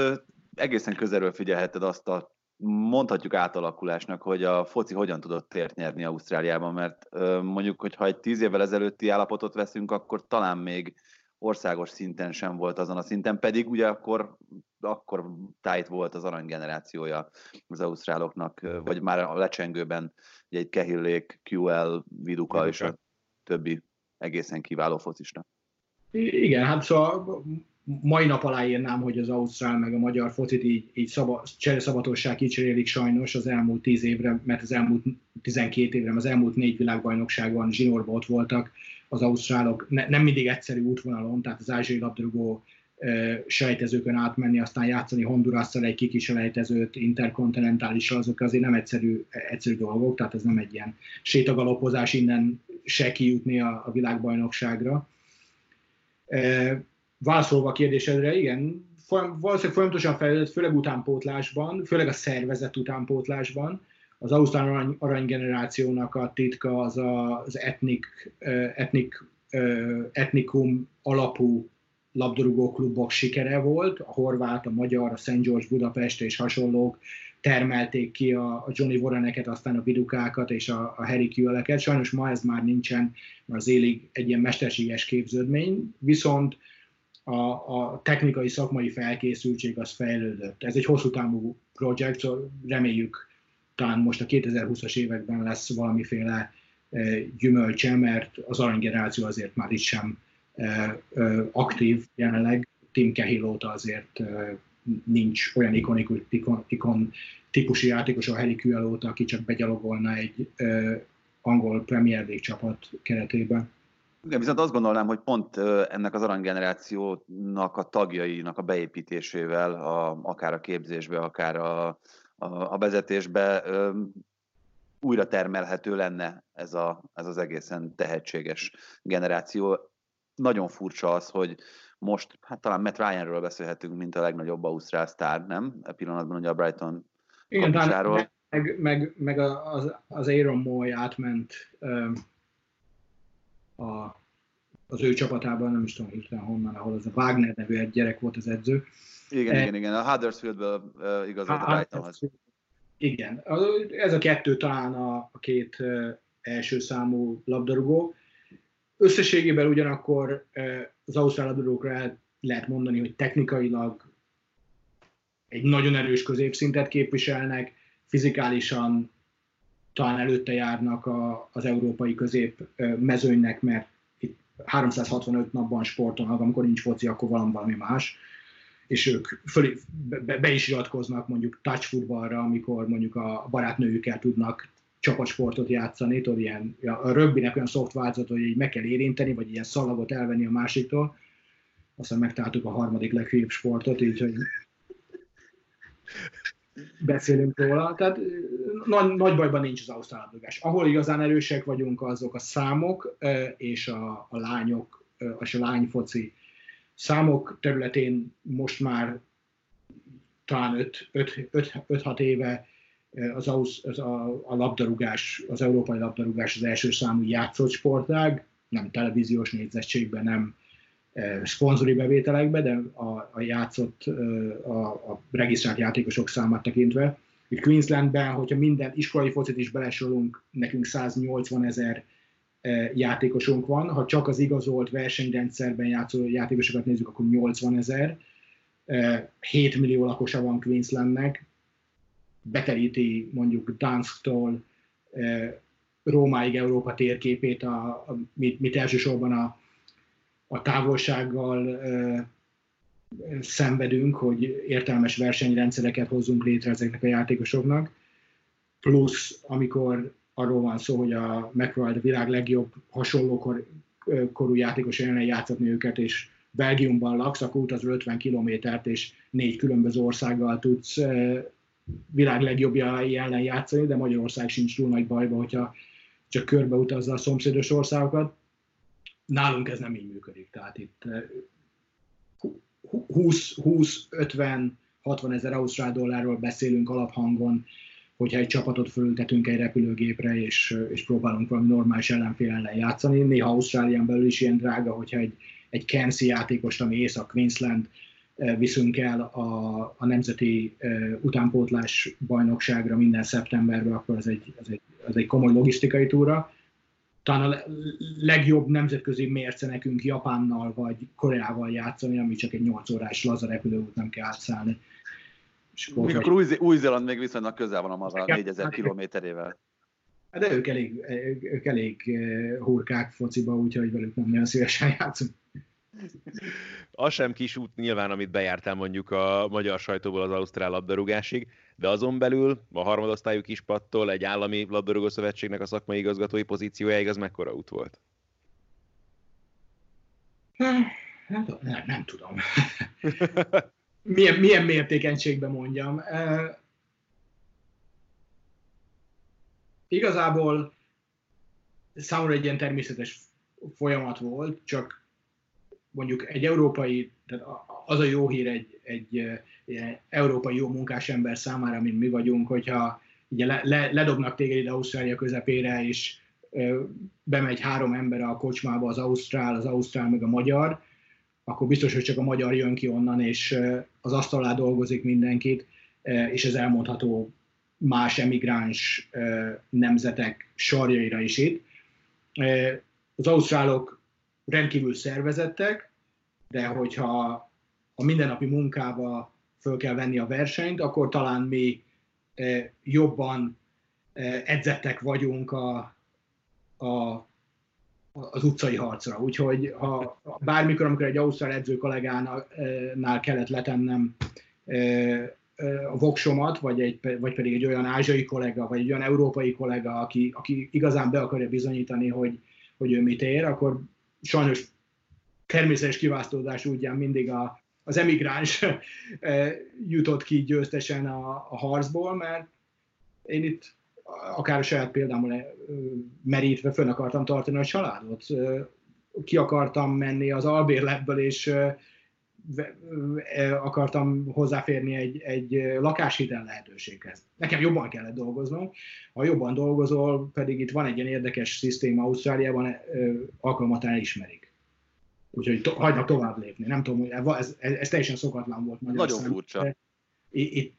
Speaker 3: egészen közelről figyelheted azt a mondhatjuk átalakulásnak, hogy a foci hogyan tudott tért nyerni Ausztráliában, mert mondjuk, hogyha egy tíz évvel ezelőtti állapotot veszünk, akkor talán még országos szinten sem volt azon a szinten, pedig ugye akkor, akkor tájt volt az aranygenerációja az ausztráloknak, vagy már a lecsengőben ugye egy Kehillék, QL, Viduka és a többi egészen kiváló focista.
Speaker 2: Igen, hát szóval mai nap aláírnám, hogy az ausztrál meg a magyar focit így, így szaba, kicserélik sajnos az elmúlt tíz évre, mert az elmúlt 12 évre, az elmúlt négy világbajnokságban zsinórban ott voltak, az ausztrálok ne, nem mindig egyszerű útvonalon, tehát az ázsiai labdarúgó sejtezőkön átmenni, aztán játszani Hondurasszal egy kiki selejtezőt, interkontinentálissal, azok azért nem egyszerű, egyszerű dolgok, tehát ez nem egy ilyen sétagalopozás innen se kijutni a, a világbajnokságra. Válaszolva a kérdésedre, igen, folyam, valószínűleg folyamatosan fejlődött, főleg utánpótlásban, főleg a szervezet utánpótlásban, az ausztrál arany, aranygenerációnak a titka az a, az etnik, etnik, etnikum alapú labdarúgó klubok sikere volt, a horvát, a magyar, a St. George Budapest és hasonlók termelték ki a, a Johnny Warreneket, aztán a Vidukákat és a, a Harry Kewelleket. Sajnos ma ez már nincsen, mert az élig egy ilyen mesterséges képződmény, viszont a, a technikai, szakmai felkészültség az fejlődött. Ez egy hosszú távú projekt, szóval reméljük talán most a 2020-as években lesz valamiféle e, gyümölcse, mert az aranygeneráció azért már itt sem e, e, aktív jelenleg. Tim Cahill óta azért nincs olyan ikonikus, ikon, ikon típusú játékos a Harry Kewell óta, aki csak begyalogolna egy angol Premier League csapat keretében.
Speaker 3: Igen, viszont azt gondolnám, hogy pont ennek az aranygenerációnak a tagjainak a beépítésével, a, akár a képzésbe, akár a, a, a vezetésbe újra termelhető lenne ez, a, ez az egészen tehetséges generáció. Nagyon furcsa az, hogy most, hát talán Matt Ryanről beszélhetünk, mint a legnagyobb Ausztrál sztár, nem? E pillanatban ugye a Brighton Igen,
Speaker 2: kapusáról. meg, meg, meg az, az Aaron Moy átment a, az ő csapatában, nem is tudom hirtelen honnan, ahol az a Wagner nevű egy gyerek volt az edző,
Speaker 3: igen, igen, igen. A Huddersfieldből uh, igazolt a Brightonhoz.
Speaker 2: Igen. Ez a kettő talán a, a két első számú labdarúgó. Összességében ugyanakkor az ausztrál labdarúgókra el lehet mondani, hogy technikailag egy nagyon erős középszintet képviselnek, fizikálisan talán előtte járnak a, az európai közép mezőnynek, mert itt 365 napban sportolnak, amikor nincs foci, akkor valami, más. És ők föl, be, be is iratkoznak mondjuk touch futballra, amikor mondjuk a barátnőjükkel tudnak csapatsportot játszani, tudod, ilyen, a rögbinek olyan szoft változat, hogy így meg kell érinteni, vagy ilyen szalagot elvenni a másiktól, aztán megtaláltuk a harmadik leghülyébb sportot, így, hogy beszélünk róla. Tehát nagy, nagy bajban nincs az ausztrál Ahol igazán erősek vagyunk, azok a számok és a, a lányok, és a lányfoci számok területén most már talán 5-6 éve az, az, az a, a labdarúgás, az európai labdarúgás az első számú játszott sportág, nem televíziós négyzetségben, nem szponzori bevételekbe, de a, a játszott, a, a regisztrált játékosok számát tekintve. Itt Queenslandben, hogyha minden iskolai focit is belesorolunk, nekünk 180 ezer játékosunk van. Ha csak az igazolt versenyrendszerben játszó játékosokat nézzük, akkor 80 ezer. 7 e, millió lakosa van Queenslandnek, beteríti mondjuk Dansktól Rómáig Európa térképét, a, a, mit, mit elsősorban a, a távolsággal szenvedünk, hogy értelmes versenyrendszereket hozzunk létre ezeknek a játékosoknak. Plusz, amikor arról van szó, hogy a megpróbált a világ legjobb hasonló kor, korú játékos ellen játszatni őket, és Belgiumban laksz, akkor utazol 50 kilométert, és négy különböző országgal tudsz világ legjobbja ellen játszani, de Magyarország sincs túl nagy bajba, hogyha csak körbe utazza a szomszédos országokat. Nálunk ez nem így működik. Tehát itt 20-50-60 ezer ausztrál dollárról beszélünk alaphangon, hogyha egy csapatot fölültetünk egy repülőgépre, és, és próbálunk valami normális ellenfél ellen játszani. Néha Ausztrálián belül is ilyen drága, hogyha egy, egy Kensi játékost, ami Észak-Queensland, eh, viszünk el a, a nemzeti uh, utánpótlás bajnokságra minden szeptemberben, akkor ez egy, ez egy, ez egy komoly logisztikai túra. Talán a legjobb nemzetközi mérce nekünk Japánnal vagy Koreával játszani, ami csak egy 8 órás laza repülőút nem kell átszállni.
Speaker 3: És akkor Új- Új-Zéland még viszonylag közel van a maga 4000 kilométerével.
Speaker 2: De ők elég, ők elég eh, hurkák fociba, úgyhogy velük nem nagyon szívesen játszunk.
Speaker 1: Az sem kis út nyilván, amit bejártál mondjuk a magyar sajtóból az Ausztrál labdarúgásig, de azon belül a harmadosztályú kispattól egy állami labdarúgó szövetségnek a szakmai igazgatói pozíciójáig az mekkora út volt?
Speaker 2: Nem, nem, nem tudom. (laughs) milyen, milyen mértékenységben mondjam. E, igazából számomra egy ilyen természetes folyamat volt, csak mondjuk egy európai, tehát az a jó hír egy, egy, egy európai jó munkás ember számára, mint mi vagyunk, hogyha ugye le, le, ledobnak téged ide Ausztrália közepére, és bemegy három ember a kocsmába, az ausztrál, az ausztrál meg a magyar, akkor biztos, hogy csak a magyar jön ki onnan, és az asztal alá dolgozik mindenkit, és ez elmondható más emigráns nemzetek sarjaira is itt. Az ausztrálok rendkívül szervezettek, de hogyha a mindennapi munkába föl kell venni a versenyt, akkor talán mi jobban edzettek vagyunk a, a az utcai harcra. Úgyhogy ha bármikor, amikor egy ausztrál edző kollégánál kellett letennem a voksomat, vagy, egy, vagy pedig egy olyan ázsiai kollega, vagy egy olyan európai kollega, aki, aki igazán be akarja bizonyítani, hogy, hogy ő mit ér, akkor sajnos természetes kiválasztódás útján mindig a, az emigráns (laughs) jutott ki győztesen a, a harcból, mert én itt akár a saját példámmal merítve fönn akartam tartani a családot. Ki akartam menni az albérletből, és akartam hozzáférni egy, egy lakáshitel lehetőséghez. Nekem jobban kellett dolgoznom. Ha jobban dolgozol, pedig itt van egy ilyen érdekes szisztéma Ausztráliában, alkalmatán elismerik. Úgyhogy to, hagynak tovább lépni. Nem tudom, ez, ez, ez teljesen szokatlan volt
Speaker 3: Nagyon furcsa.
Speaker 2: Itt,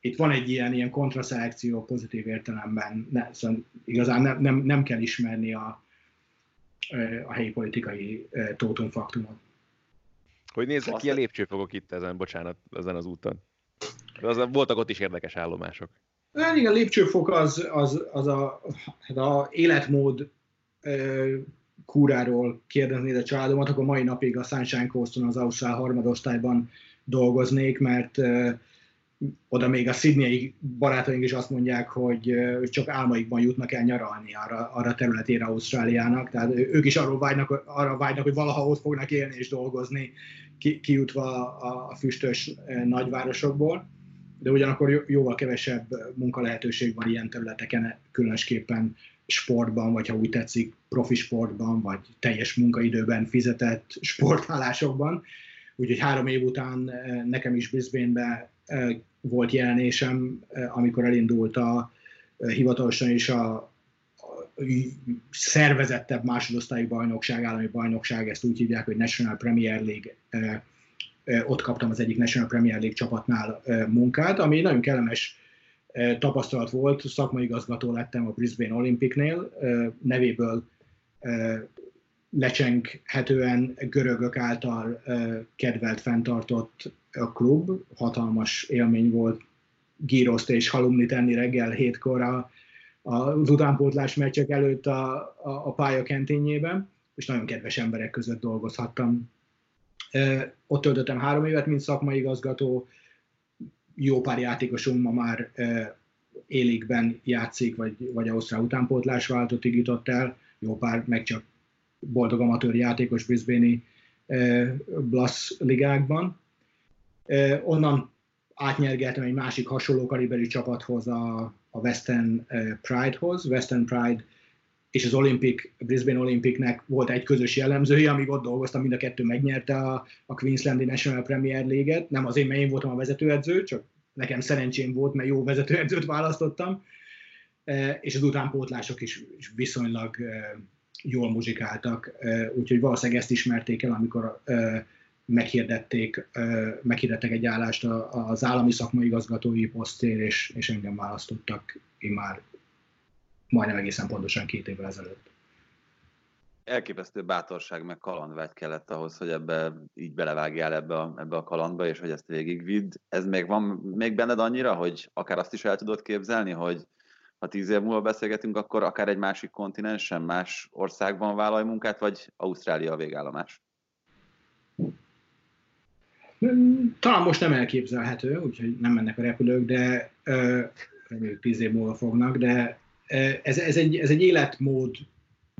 Speaker 2: itt van egy ilyen, ilyen kontraszelekció pozitív értelemben, ne, szóval igazán nem, nem, nem kell ismerni a, a helyi politikai tótumfaktumot.
Speaker 1: Hogy néznek ki a lépcsőfogok itt ezen, bocsánat, ezen az úton? Az, voltak ott is érdekes állomások.
Speaker 2: Hát igen, a lépcsőfok az, az, az a, hát a életmód kúráról kérdeznéd a családomat, akkor mai napig a Sunshine Coaston az Ausztrál harmadosztályban dolgoznék, mert oda még a szidniai barátaink is azt mondják, hogy csak álmaikban jutnak el nyaralni arra, arra területére Ausztráliának, tehát ők is arról vágynak, arra vágynak, hogy valaha ott fognak élni és dolgozni, ki, kijutva a, a füstös nagyvárosokból, de ugyanakkor jóval kevesebb munkalehetőség van ilyen területeken, különösképpen sportban, vagy ha úgy tetszik, profi sportban, vagy teljes munkaidőben fizetett sportállásokban. Úgyhogy három év után nekem is Brisbane-be volt jelenésem, amikor elindult a hivatalosan is a, szervezettebb másodosztályi bajnokság, állami bajnokság, ezt úgy hívják, hogy National Premier League. Ott kaptam az egyik National Premier League csapatnál munkát, ami nagyon kellemes tapasztalat volt. Szakmai igazgató lettem a Brisbane Olympicnél, nevéből lecsenghetően görögök által kedvelt, fenntartott a klub, hatalmas élmény volt gíroszt és halumni tenni reggel hétkor a, az utánpótlás meccsek előtt a, a, a pálya kentényében, és nagyon kedves emberek között dolgozhattam. Ott töltöttem három évet, mint szakmai igazgató, jó pár játékosunk ma már élikben játszik, vagy, vagy Ausztrál utánpótlás váltotig jutott el, jó pár meg csak boldog amatőr játékos Brisbane-i Blasz ligákban. Onnan átnyergeltem egy másik hasonló kaliberű csapathoz, a, a Western Pride-hoz. Western Pride és az Olympic, Brisbane Olympicnek volt egy közös jellemzője, amíg ott dolgoztam, mind a kettő megnyerte a, a Queenslandi National Premier League-et. Nem azért, mert én voltam a vezetőedző, csak nekem szerencsém volt, mert jó vezetőedzőt választottam, és az utánpótlások is, is viszonylag jól muzsikáltak, úgyhogy valószínűleg ezt ismerték el, amikor meghirdették, meghirdettek egy állást az állami szakmai igazgatói posztér, és, és engem választottak már majdnem egészen pontosan két évvel ezelőtt.
Speaker 3: Elképesztő bátorság meg kalandvágy kellett ahhoz, hogy ebbe így belevágjál ebbe a, ebbe a kalandba, és hogy ezt végigvidd. Ez még van még benned annyira, hogy akár azt is el tudod képzelni, hogy ha tíz év múlva beszélgetünk, akkor akár egy másik kontinensen, más országban vállalj munkát, vagy Ausztrália a végállomás?
Speaker 2: Talán most nem elképzelhető, úgyhogy nem mennek a repülők, de reméljük tíz év múlva fognak, de ez, ez, egy, ez egy életmód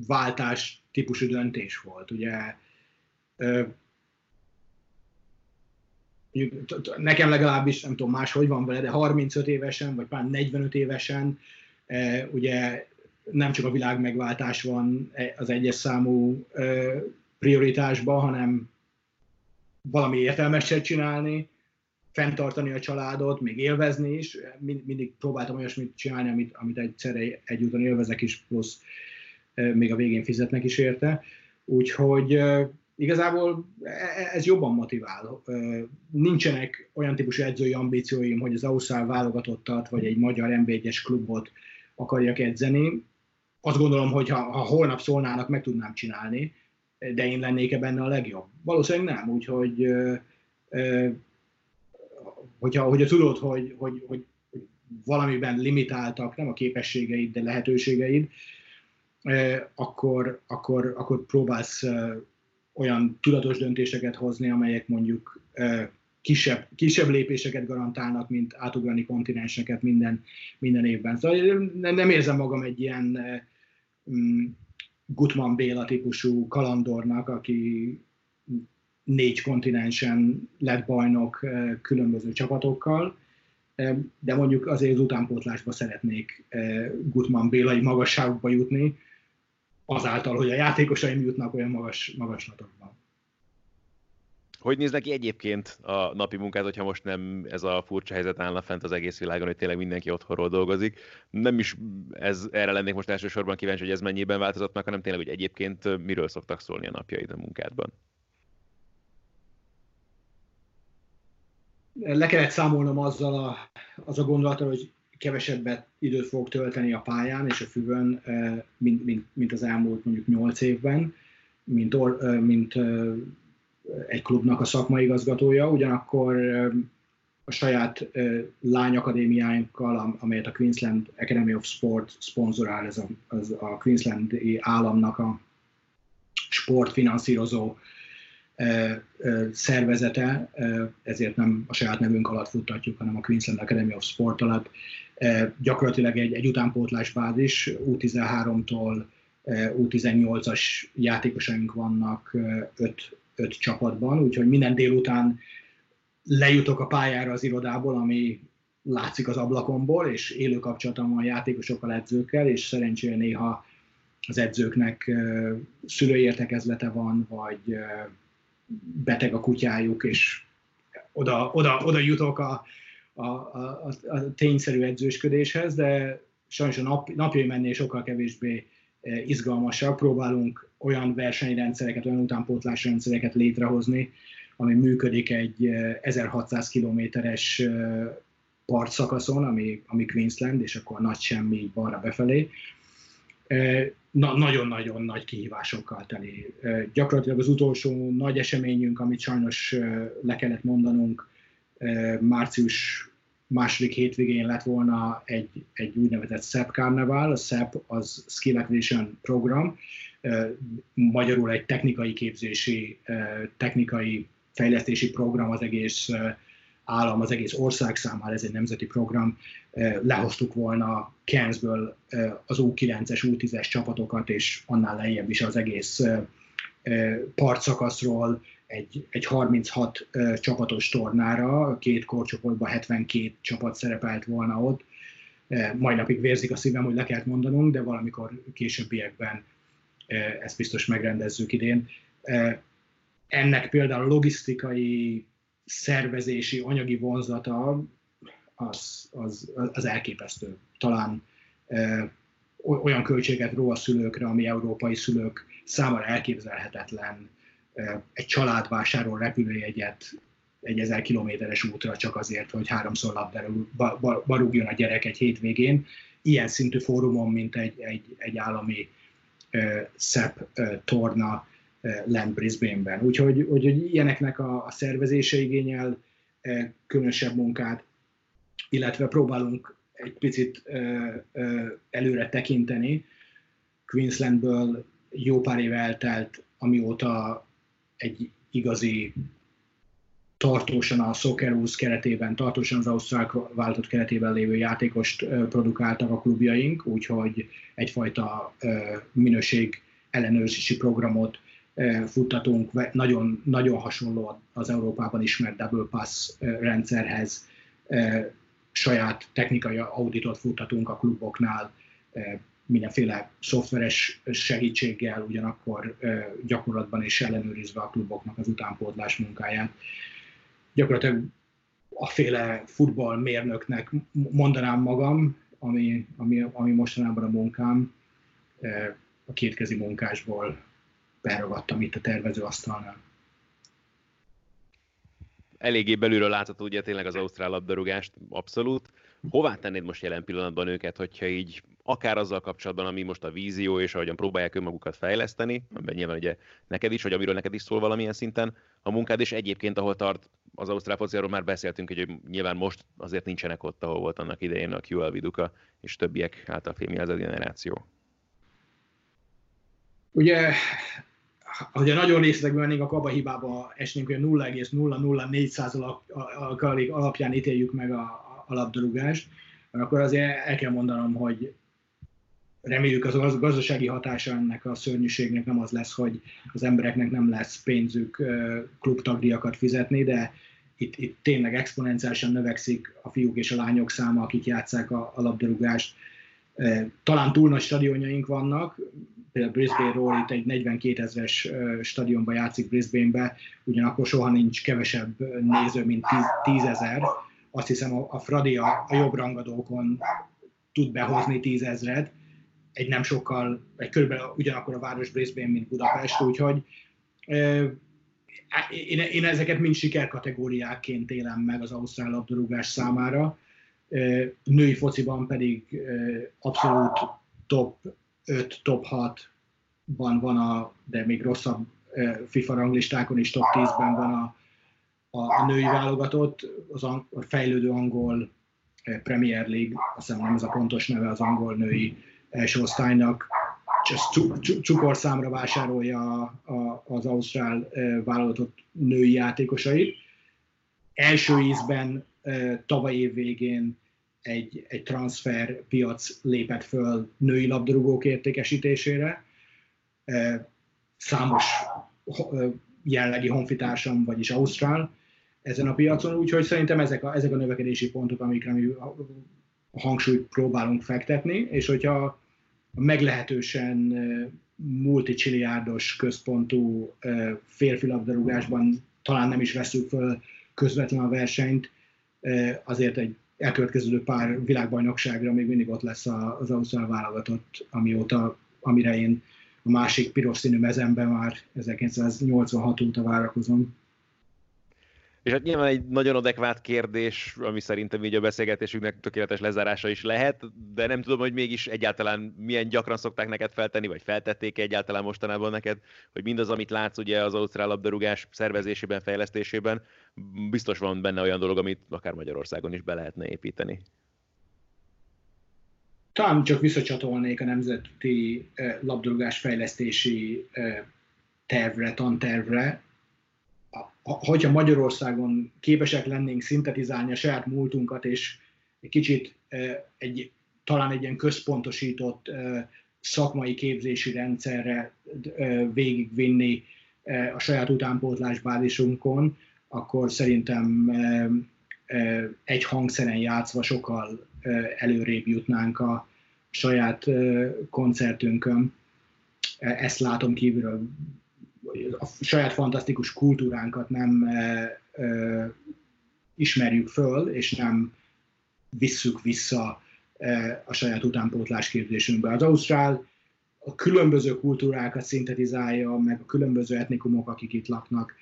Speaker 2: váltás típusú döntés volt. Ugye nekem legalábbis, nem tudom más, hogy van vele, de 35 évesen, vagy pár 45 évesen, ugye nem csak a világ megváltás van az egyes számú prioritásban, hanem valami értelmeset csinálni, fenntartani a családot, még élvezni is. Mindig próbáltam olyasmit csinálni, amit, amit egyszerre egyúton élvezek is, plusz még a végén fizetnek is érte. Úgyhogy igazából e, e, ez jobban motivál. Nincsenek olyan típusú edzői ambícióim, hogy az Ausztrál válogatottat, vagy egy magyar nb klubot akarjak edzeni. Azt gondolom, hogy ha, ha holnap szólnának, meg tudnám csinálni, de én lennék-e benne a legjobb? Valószínűleg nem, úgyhogy hogyha, hogyha tudod, hogy, hogy, hogy valamiben limitáltak, nem a képességeid, de lehetőségeid, akkor, akkor, akkor próbálsz olyan tudatos döntéseket hozni, amelyek mondjuk kisebb, kisebb lépéseket garantálnak, mint átugrani kontinenseket minden, minden évben. Szóval nem érzem magam egy ilyen mm, Gutman Béla típusú kalandornak, aki négy kontinensen lett bajnok eh, különböző csapatokkal, eh, de mondjuk azért az utánpótlásba szeretnék eh, Gutman Bélai magasságokba jutni, azáltal, hogy a játékosaim jutnak olyan magas, magaslatokban.
Speaker 1: Hogy néz neki egyébként a napi munkát, hogyha most nem ez a furcsa helyzet állna fent az egész világon, hogy tényleg mindenki otthonról dolgozik? Nem is ez, erre lennék most elsősorban kíváncsi, hogy ez mennyiben változott meg, hanem tényleg, hogy egyébként miről szoktak szólni a napjaid a munkádban?
Speaker 2: Le kellett számolnom azzal a, az a gondolattal, hogy kevesebbet időt fogok tölteni a pályán és a füvön, mint, mint, mint az elmúlt mondjuk 8 évben, mint, or, mint egy klubnak a szakmai igazgatója, ugyanakkor a saját lányakadémiáinkkal, amelyet a Queensland Academy of Sport szponzorál, ez a, az a Queenslandi államnak a sportfinanszírozó szervezete, ezért nem a saját nevünk alatt futtatjuk, hanem a Queensland Academy of Sport alatt. Gyakorlatilag egy, egy utánpótlás bázis, U13-tól U18-as játékosaink vannak öt, öt csapatban, úgyhogy minden délután lejutok a pályára az irodából, ami látszik az ablakomból, és élő kapcsolatom van játékosokkal, edzőkkel, és szerencsére néha az edzőknek szülői értekezlete van, vagy beteg a kutyájuk, és oda, oda, oda jutok a, a, a, a tényszerű edzősködéshez, de sajnos a nap, napjai mennél sokkal kevésbé izgalmasak. Próbálunk olyan versenyrendszereket, olyan utánpótlásrendszereket létrehozni, ami működik egy 1600 kilométeres partszakaszon, ami, ami Queensland, és akkor nagy semmi így balra befelé. Na, nagyon-nagyon nagy kihívásokkal teli. Gyakorlatilag az utolsó nagy eseményünk, amit sajnos le kellett mondanunk, március második hétvégén lett volna egy, egy úgynevezett SEP Carnival. A SEP az Skill Acquisition program, magyarul egy technikai képzési, technikai fejlesztési program az egész állam, az egész ország számára, ez egy nemzeti program. Lehoztuk volna Cairnsből az U9-es, U10-es csapatokat, és annál lejjebb is az egész partszakaszról egy, egy 36 csapatos tornára, két korcsoportban 72 csapat szerepelt volna ott. Mai napig vérzik a szívem, hogy le kellett mondanunk, de valamikor későbbiekben ezt biztos megrendezzük idén ennek például logisztikai, szervezési, anyagi vonzata az, az, az elképesztő. Talán olyan költséget ró a szülőkre, ami európai szülők számára elképzelhetetlen. Egy család vásárol repülőjegyet egy ezer kilométeres útra csak azért, hogy háromszor labdára barúgjon a gyerek egy hétvégén. Ilyen szintű fórumon, mint egy, egy, egy állami e, torna, Eh, lent Brisbane-ben. Úgyhogy, úgyhogy ilyeneknek a, a szervezése igényel különösebb munkát, illetve próbálunk egy picit eh, előre tekinteni. Queenslandből jó pár év eltelt, amióta egy igazi tartósan a Socceroos keretében, tartósan az Ausztrál váltott keretében lévő játékost produkáltak a klubjaink, úgyhogy egyfajta minőség ellenőrzési programot futtatunk, nagyon, nagyon hasonló az Európában ismert Double Pass rendszerhez, saját technikai auditot futtatunk a kluboknál, mindenféle szoftveres segítséggel, ugyanakkor gyakorlatban is ellenőrizve a kluboknak az utánpótlás munkáját. Gyakorlatilag a féle futballmérnöknek mondanám magam, ami, ami, ami mostanában a munkám, a kétkezi munkásból beragadtam itt a tervezőasztalnál.
Speaker 1: Eléggé belülről látható ugye tényleg az ausztrál labdarúgást, abszolút. Hová tennéd most jelen pillanatban őket, hogyha így akár azzal kapcsolatban, ami most a vízió, és ahogyan próbálják önmagukat fejleszteni, amiben nyilván ugye neked is, vagy amiről neked is szól valamilyen szinten a munkád, és egyébként ahol tart az Ausztrál fociáról már beszéltünk, hogy nyilván most azért nincsenek ott, ahol volt annak idején a QL Viduka és többiek által filmjelzett generáció.
Speaker 2: Ugye ha nagyon részletekben mennénk, akkor abba a hibába esnénk, hogy a 0,004 alapján ítéljük meg a, a labdarúgást, akkor azért el kell mondanom, hogy reméljük az a gazdasági hatása ennek a szörnyűségnek nem az lesz, hogy az embereknek nem lesz pénzük klubtagdíjakat fizetni, de itt, itt tényleg exponenciálisan növekszik a fiúk és a lányok száma, akik játszák a, a labdarúgást. Talán túl nagy stadionjaink vannak, például Brisbane-ról itt egy 42 ezeres stadionban játszik Brisbane-be, ugyanakkor soha nincs kevesebb néző, mint 10 ezer. Azt hiszem a, a Fradi a, a jobb rangadókon tud behozni 10 ezret, egy nem sokkal, egy körülbelül ugyanakkor a város Brisbane, mint Budapest, úgyhogy én, én ezeket mind sikerkategóriákként élem meg az ausztrál labdarúgás számára. Női fociban pedig abszolút top 5, top 6-ban van a, de még rosszabb FIFA ranglistákon is top 10-ben van a, a, a női válogatott, az a fejlődő angol Premier League, azt hiszem ez a pontos neve az angol női első osztálynak, cukorszámra vásárolja az ausztrál válogatott női játékosait. Első ízben tavaly év végén egy, egy transfer piac lépett föl női labdarúgók értékesítésére. Számos jellegi honfitársam, vagyis Ausztrál ezen a piacon, úgyhogy szerintem ezek a, ezek a növekedési pontok, amikre mi a hangsúlyt próbálunk fektetni, és hogyha meglehetősen multicsiliárdos központú férfi labdarúgásban talán nem is veszük föl közvetlen a versenyt, azért egy elkövetkező pár világbajnokságra még mindig ott lesz az Ausztrál válogatott, amióta, amire én a másik piros színű mezemben már 1986 óta várakozom.
Speaker 1: És hát nyilván egy nagyon adekvát kérdés, ami szerintem így a beszélgetésünknek tökéletes lezárása is lehet, de nem tudom, hogy mégis egyáltalán milyen gyakran szokták neked feltenni, vagy feltették -e egyáltalán mostanában neked, hogy mindaz, amit látsz ugye az ausztrál labdarúgás szervezésében, fejlesztésében, biztos van benne olyan dolog, amit akár Magyarországon is be lehetne építeni.
Speaker 2: Talán csak visszacsatolnék a nemzeti eh, labdarúgás fejlesztési eh, tervre, tantervre, hogyha Magyarországon képesek lennénk szintetizálni a saját múltunkat, és egy kicsit egy, talán egy ilyen központosított szakmai képzési rendszerre végigvinni a saját utánpótlás bázisunkon, akkor szerintem egy hangszeren játszva sokkal előrébb jutnánk a saját koncertünkön. Ezt látom kívülről a saját fantasztikus kultúránkat nem e, ismerjük föl, és nem visszük vissza a saját utánpótlás képzésünkbe. Az Ausztrál a különböző kultúrákat szintetizálja, meg a különböző etnikumok, akik itt laknak,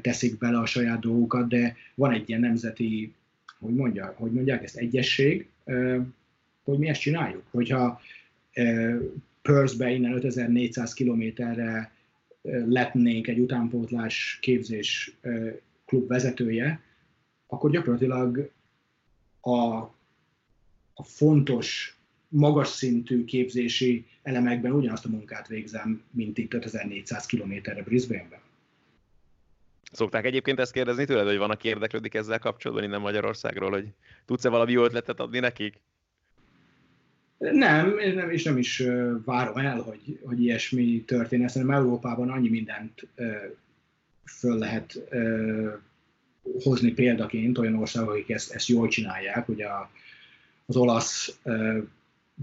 Speaker 2: teszik bele a saját dolgokat, de van egy ilyen nemzeti, hogy, mondja, hogy mondják ezt, egyesség, hogy mi ezt csináljuk. Hogyha Perthbe innen 5400 kilométerre letnénk egy utánpótlás képzés klub vezetője, akkor gyakorlatilag a, a fontos, magas szintű képzési elemekben ugyanazt a munkát végzem, mint itt 5400 kilométerre Brisbane-ben.
Speaker 1: Szokták egyébként ezt kérdezni tőled, hogy van, aki érdeklődik ezzel kapcsolatban innen Magyarországról, hogy tudsz-e valami jó ötletet adni nekik?
Speaker 2: Nem, nem, és nem is várom el, hogy, hogy ilyesmi történjen. Szerintem Európában annyi mindent föl lehet hozni példaként olyan országok, akik ezt, ezt jól csinálják. Ugye a, az olasz,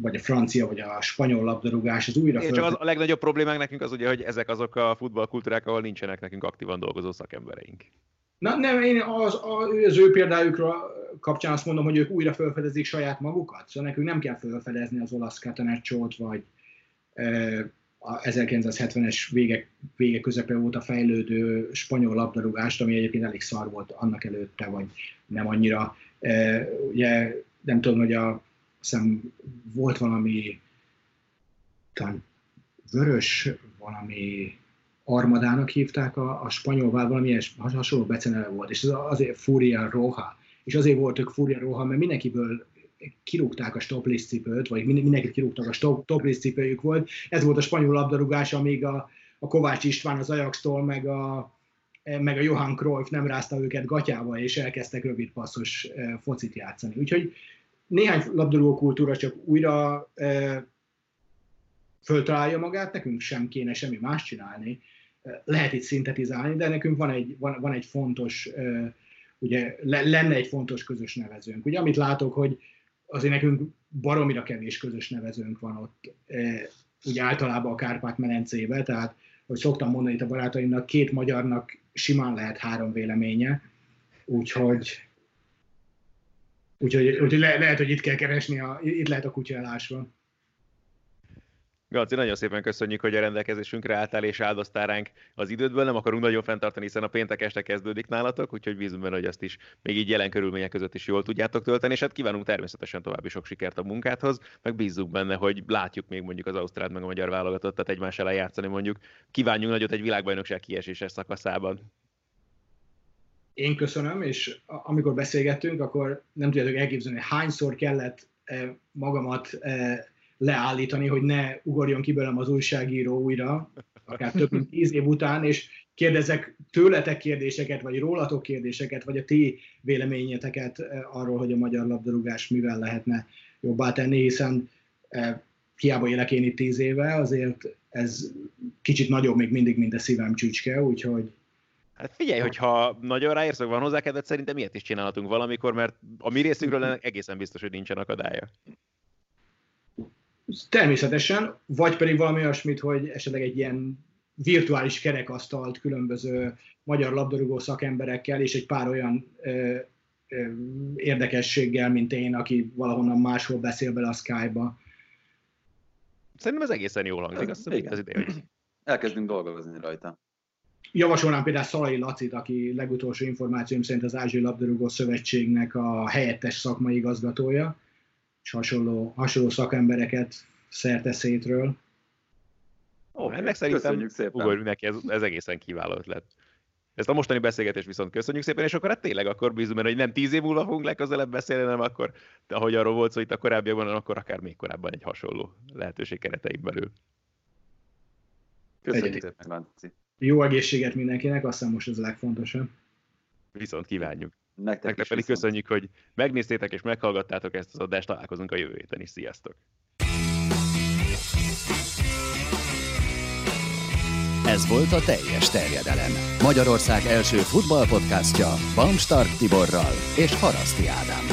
Speaker 2: vagy a francia, vagy a spanyol labdarúgás, az újra...
Speaker 1: Én csak az, a legnagyobb problémánk nekünk az ugye, hogy ezek azok a futballkultúrák, ahol nincsenek nekünk aktívan dolgozó szakembereink.
Speaker 2: Na, nem, én az, az ő példájukra kapcsán azt mondom, hogy ők újra felfedezik saját magukat. Szóval nekünk nem kell felfedezni az olasz Catenaccio-t, vagy e, a 1970-es vége, vége közepe óta fejlődő spanyol labdarúgást, ami egyébként elég szar volt annak előtte, vagy nem annyira. E, ugye nem tudom, hogy a, hiszem, volt valami talán vörös, valami armadának hívták a, a spanyolvál, valami ilyen hasonló beceneve volt, és ez azért Furia Roja, és azért volt ők Furia Roja, mert mindenkiből kirúgták a stoplist cipőt, vagy mindenkit kirúgtak a stop, toplist cipőjük volt. Ez volt a spanyol labdarúgás, amíg a, a Kovács István az Ajax-tól, meg a, meg a Johan Cruyff nem rázta őket gatyába, és elkezdtek rövid passzos e, focit játszani. Úgyhogy néhány labdarúgó kultúra csak újra e, föltalálja magát, nekünk sem kéne semmi más csinálni, lehet itt szintetizálni, de nekünk van egy, van, van egy fontos, ugye lenne egy fontos közös nevezőnk. Ugye amit látok, hogy azért nekünk baromira kevés közös nevezőnk van ott, ugye általában a Kárpát-menencébe, tehát, hogy szoktam mondani itt a barátaimnak, két magyarnak simán lehet három véleménye, úgyhogy Úgyhogy, úgyhogy le, lehet, hogy itt kell keresni, a, itt lehet a kutya elásva.
Speaker 1: Gaci, nagyon szépen köszönjük, hogy a rendelkezésünkre álltál és áldoztál ránk az idődből. Nem akarunk nagyon fenntartani, hiszen a péntek este kezdődik nálatok, úgyhogy bízunk benne, hogy ezt is még így jelen körülmények között is jól tudjátok tölteni, és hát kívánunk természetesen további sok sikert a munkádhoz, meg bízunk benne, hogy látjuk még mondjuk az Ausztrál meg a magyar válogatottat egymás ellen játszani mondjuk. Kívánjunk nagyot egy világbajnokság kieséses szakaszában.
Speaker 2: Én köszönöm, és amikor beszélgettünk, akkor nem tudjátok elképzelni, hányszor kellett magamat leállítani, hogy ne ugorjon ki belőlem az újságíró újra, akár több mint tíz év után, és kérdezek tőletek kérdéseket, vagy rólatok kérdéseket, vagy a ti véleményeteket arról, hogy a magyar labdarúgás mivel lehetne jobbá tenni, hiszen hiába élek én itt tíz éve, azért ez kicsit nagyobb még mindig, mint a szívem csücske, úgyhogy
Speaker 1: Hát figyelj, hogyha nagyon ráérsz, van hozzá kedved, szerintem miért is csinálhatunk valamikor, mert a mi részünkről egészen biztos, hogy nincsen akadálya.
Speaker 2: Természetesen, vagy pedig valami olyasmit, hogy esetleg egy ilyen virtuális kerekasztalt különböző magyar labdarúgó szakemberekkel, és egy pár olyan ö, ö, érdekességgel, mint én, aki valahonnan máshol beszél bele a Skype-ba.
Speaker 1: Szerintem ez egészen jól hangzik, azt hiszem, az idő.
Speaker 3: Elkezdünk dolgozni rajta.
Speaker 2: Javasolnám például Szalai Lacit, aki legutolsó információm szerint az Ázsiai Labdarúgó Szövetségnek a helyettes szakmai igazgatója, és hasonló, hasonló szakembereket szerte szétről.
Speaker 1: Ó, okay, ennek szerintem ugorjunk neki, ez, ez egészen kiváló ötlet. Ezt a mostani beszélgetést viszont köszönjük szépen, és akkor hát tényleg akkor bízunk benne, hogy nem tíz év múlva fogunk legközelebb beszélni, hanem akkor, de ahogy arról volt szó itt a korábbiakban, akkor akár még korábban egy hasonló lehetőség keretein belül.
Speaker 3: Köszönjük szépen, Lanci.
Speaker 2: Jó egészséget mindenkinek, azt hiszem most ez a legfontosabb.
Speaker 1: Viszont kívánjuk. Nektek, Nektek pedig viszont. köszönjük, hogy megnéztétek és meghallgattátok ezt az adást, találkozunk a jövő héten is. Sziasztok!
Speaker 4: Ez volt a teljes terjedelem. Magyarország első futballpodcastja Bamstart Tiborral és Haraszti Ádámmal.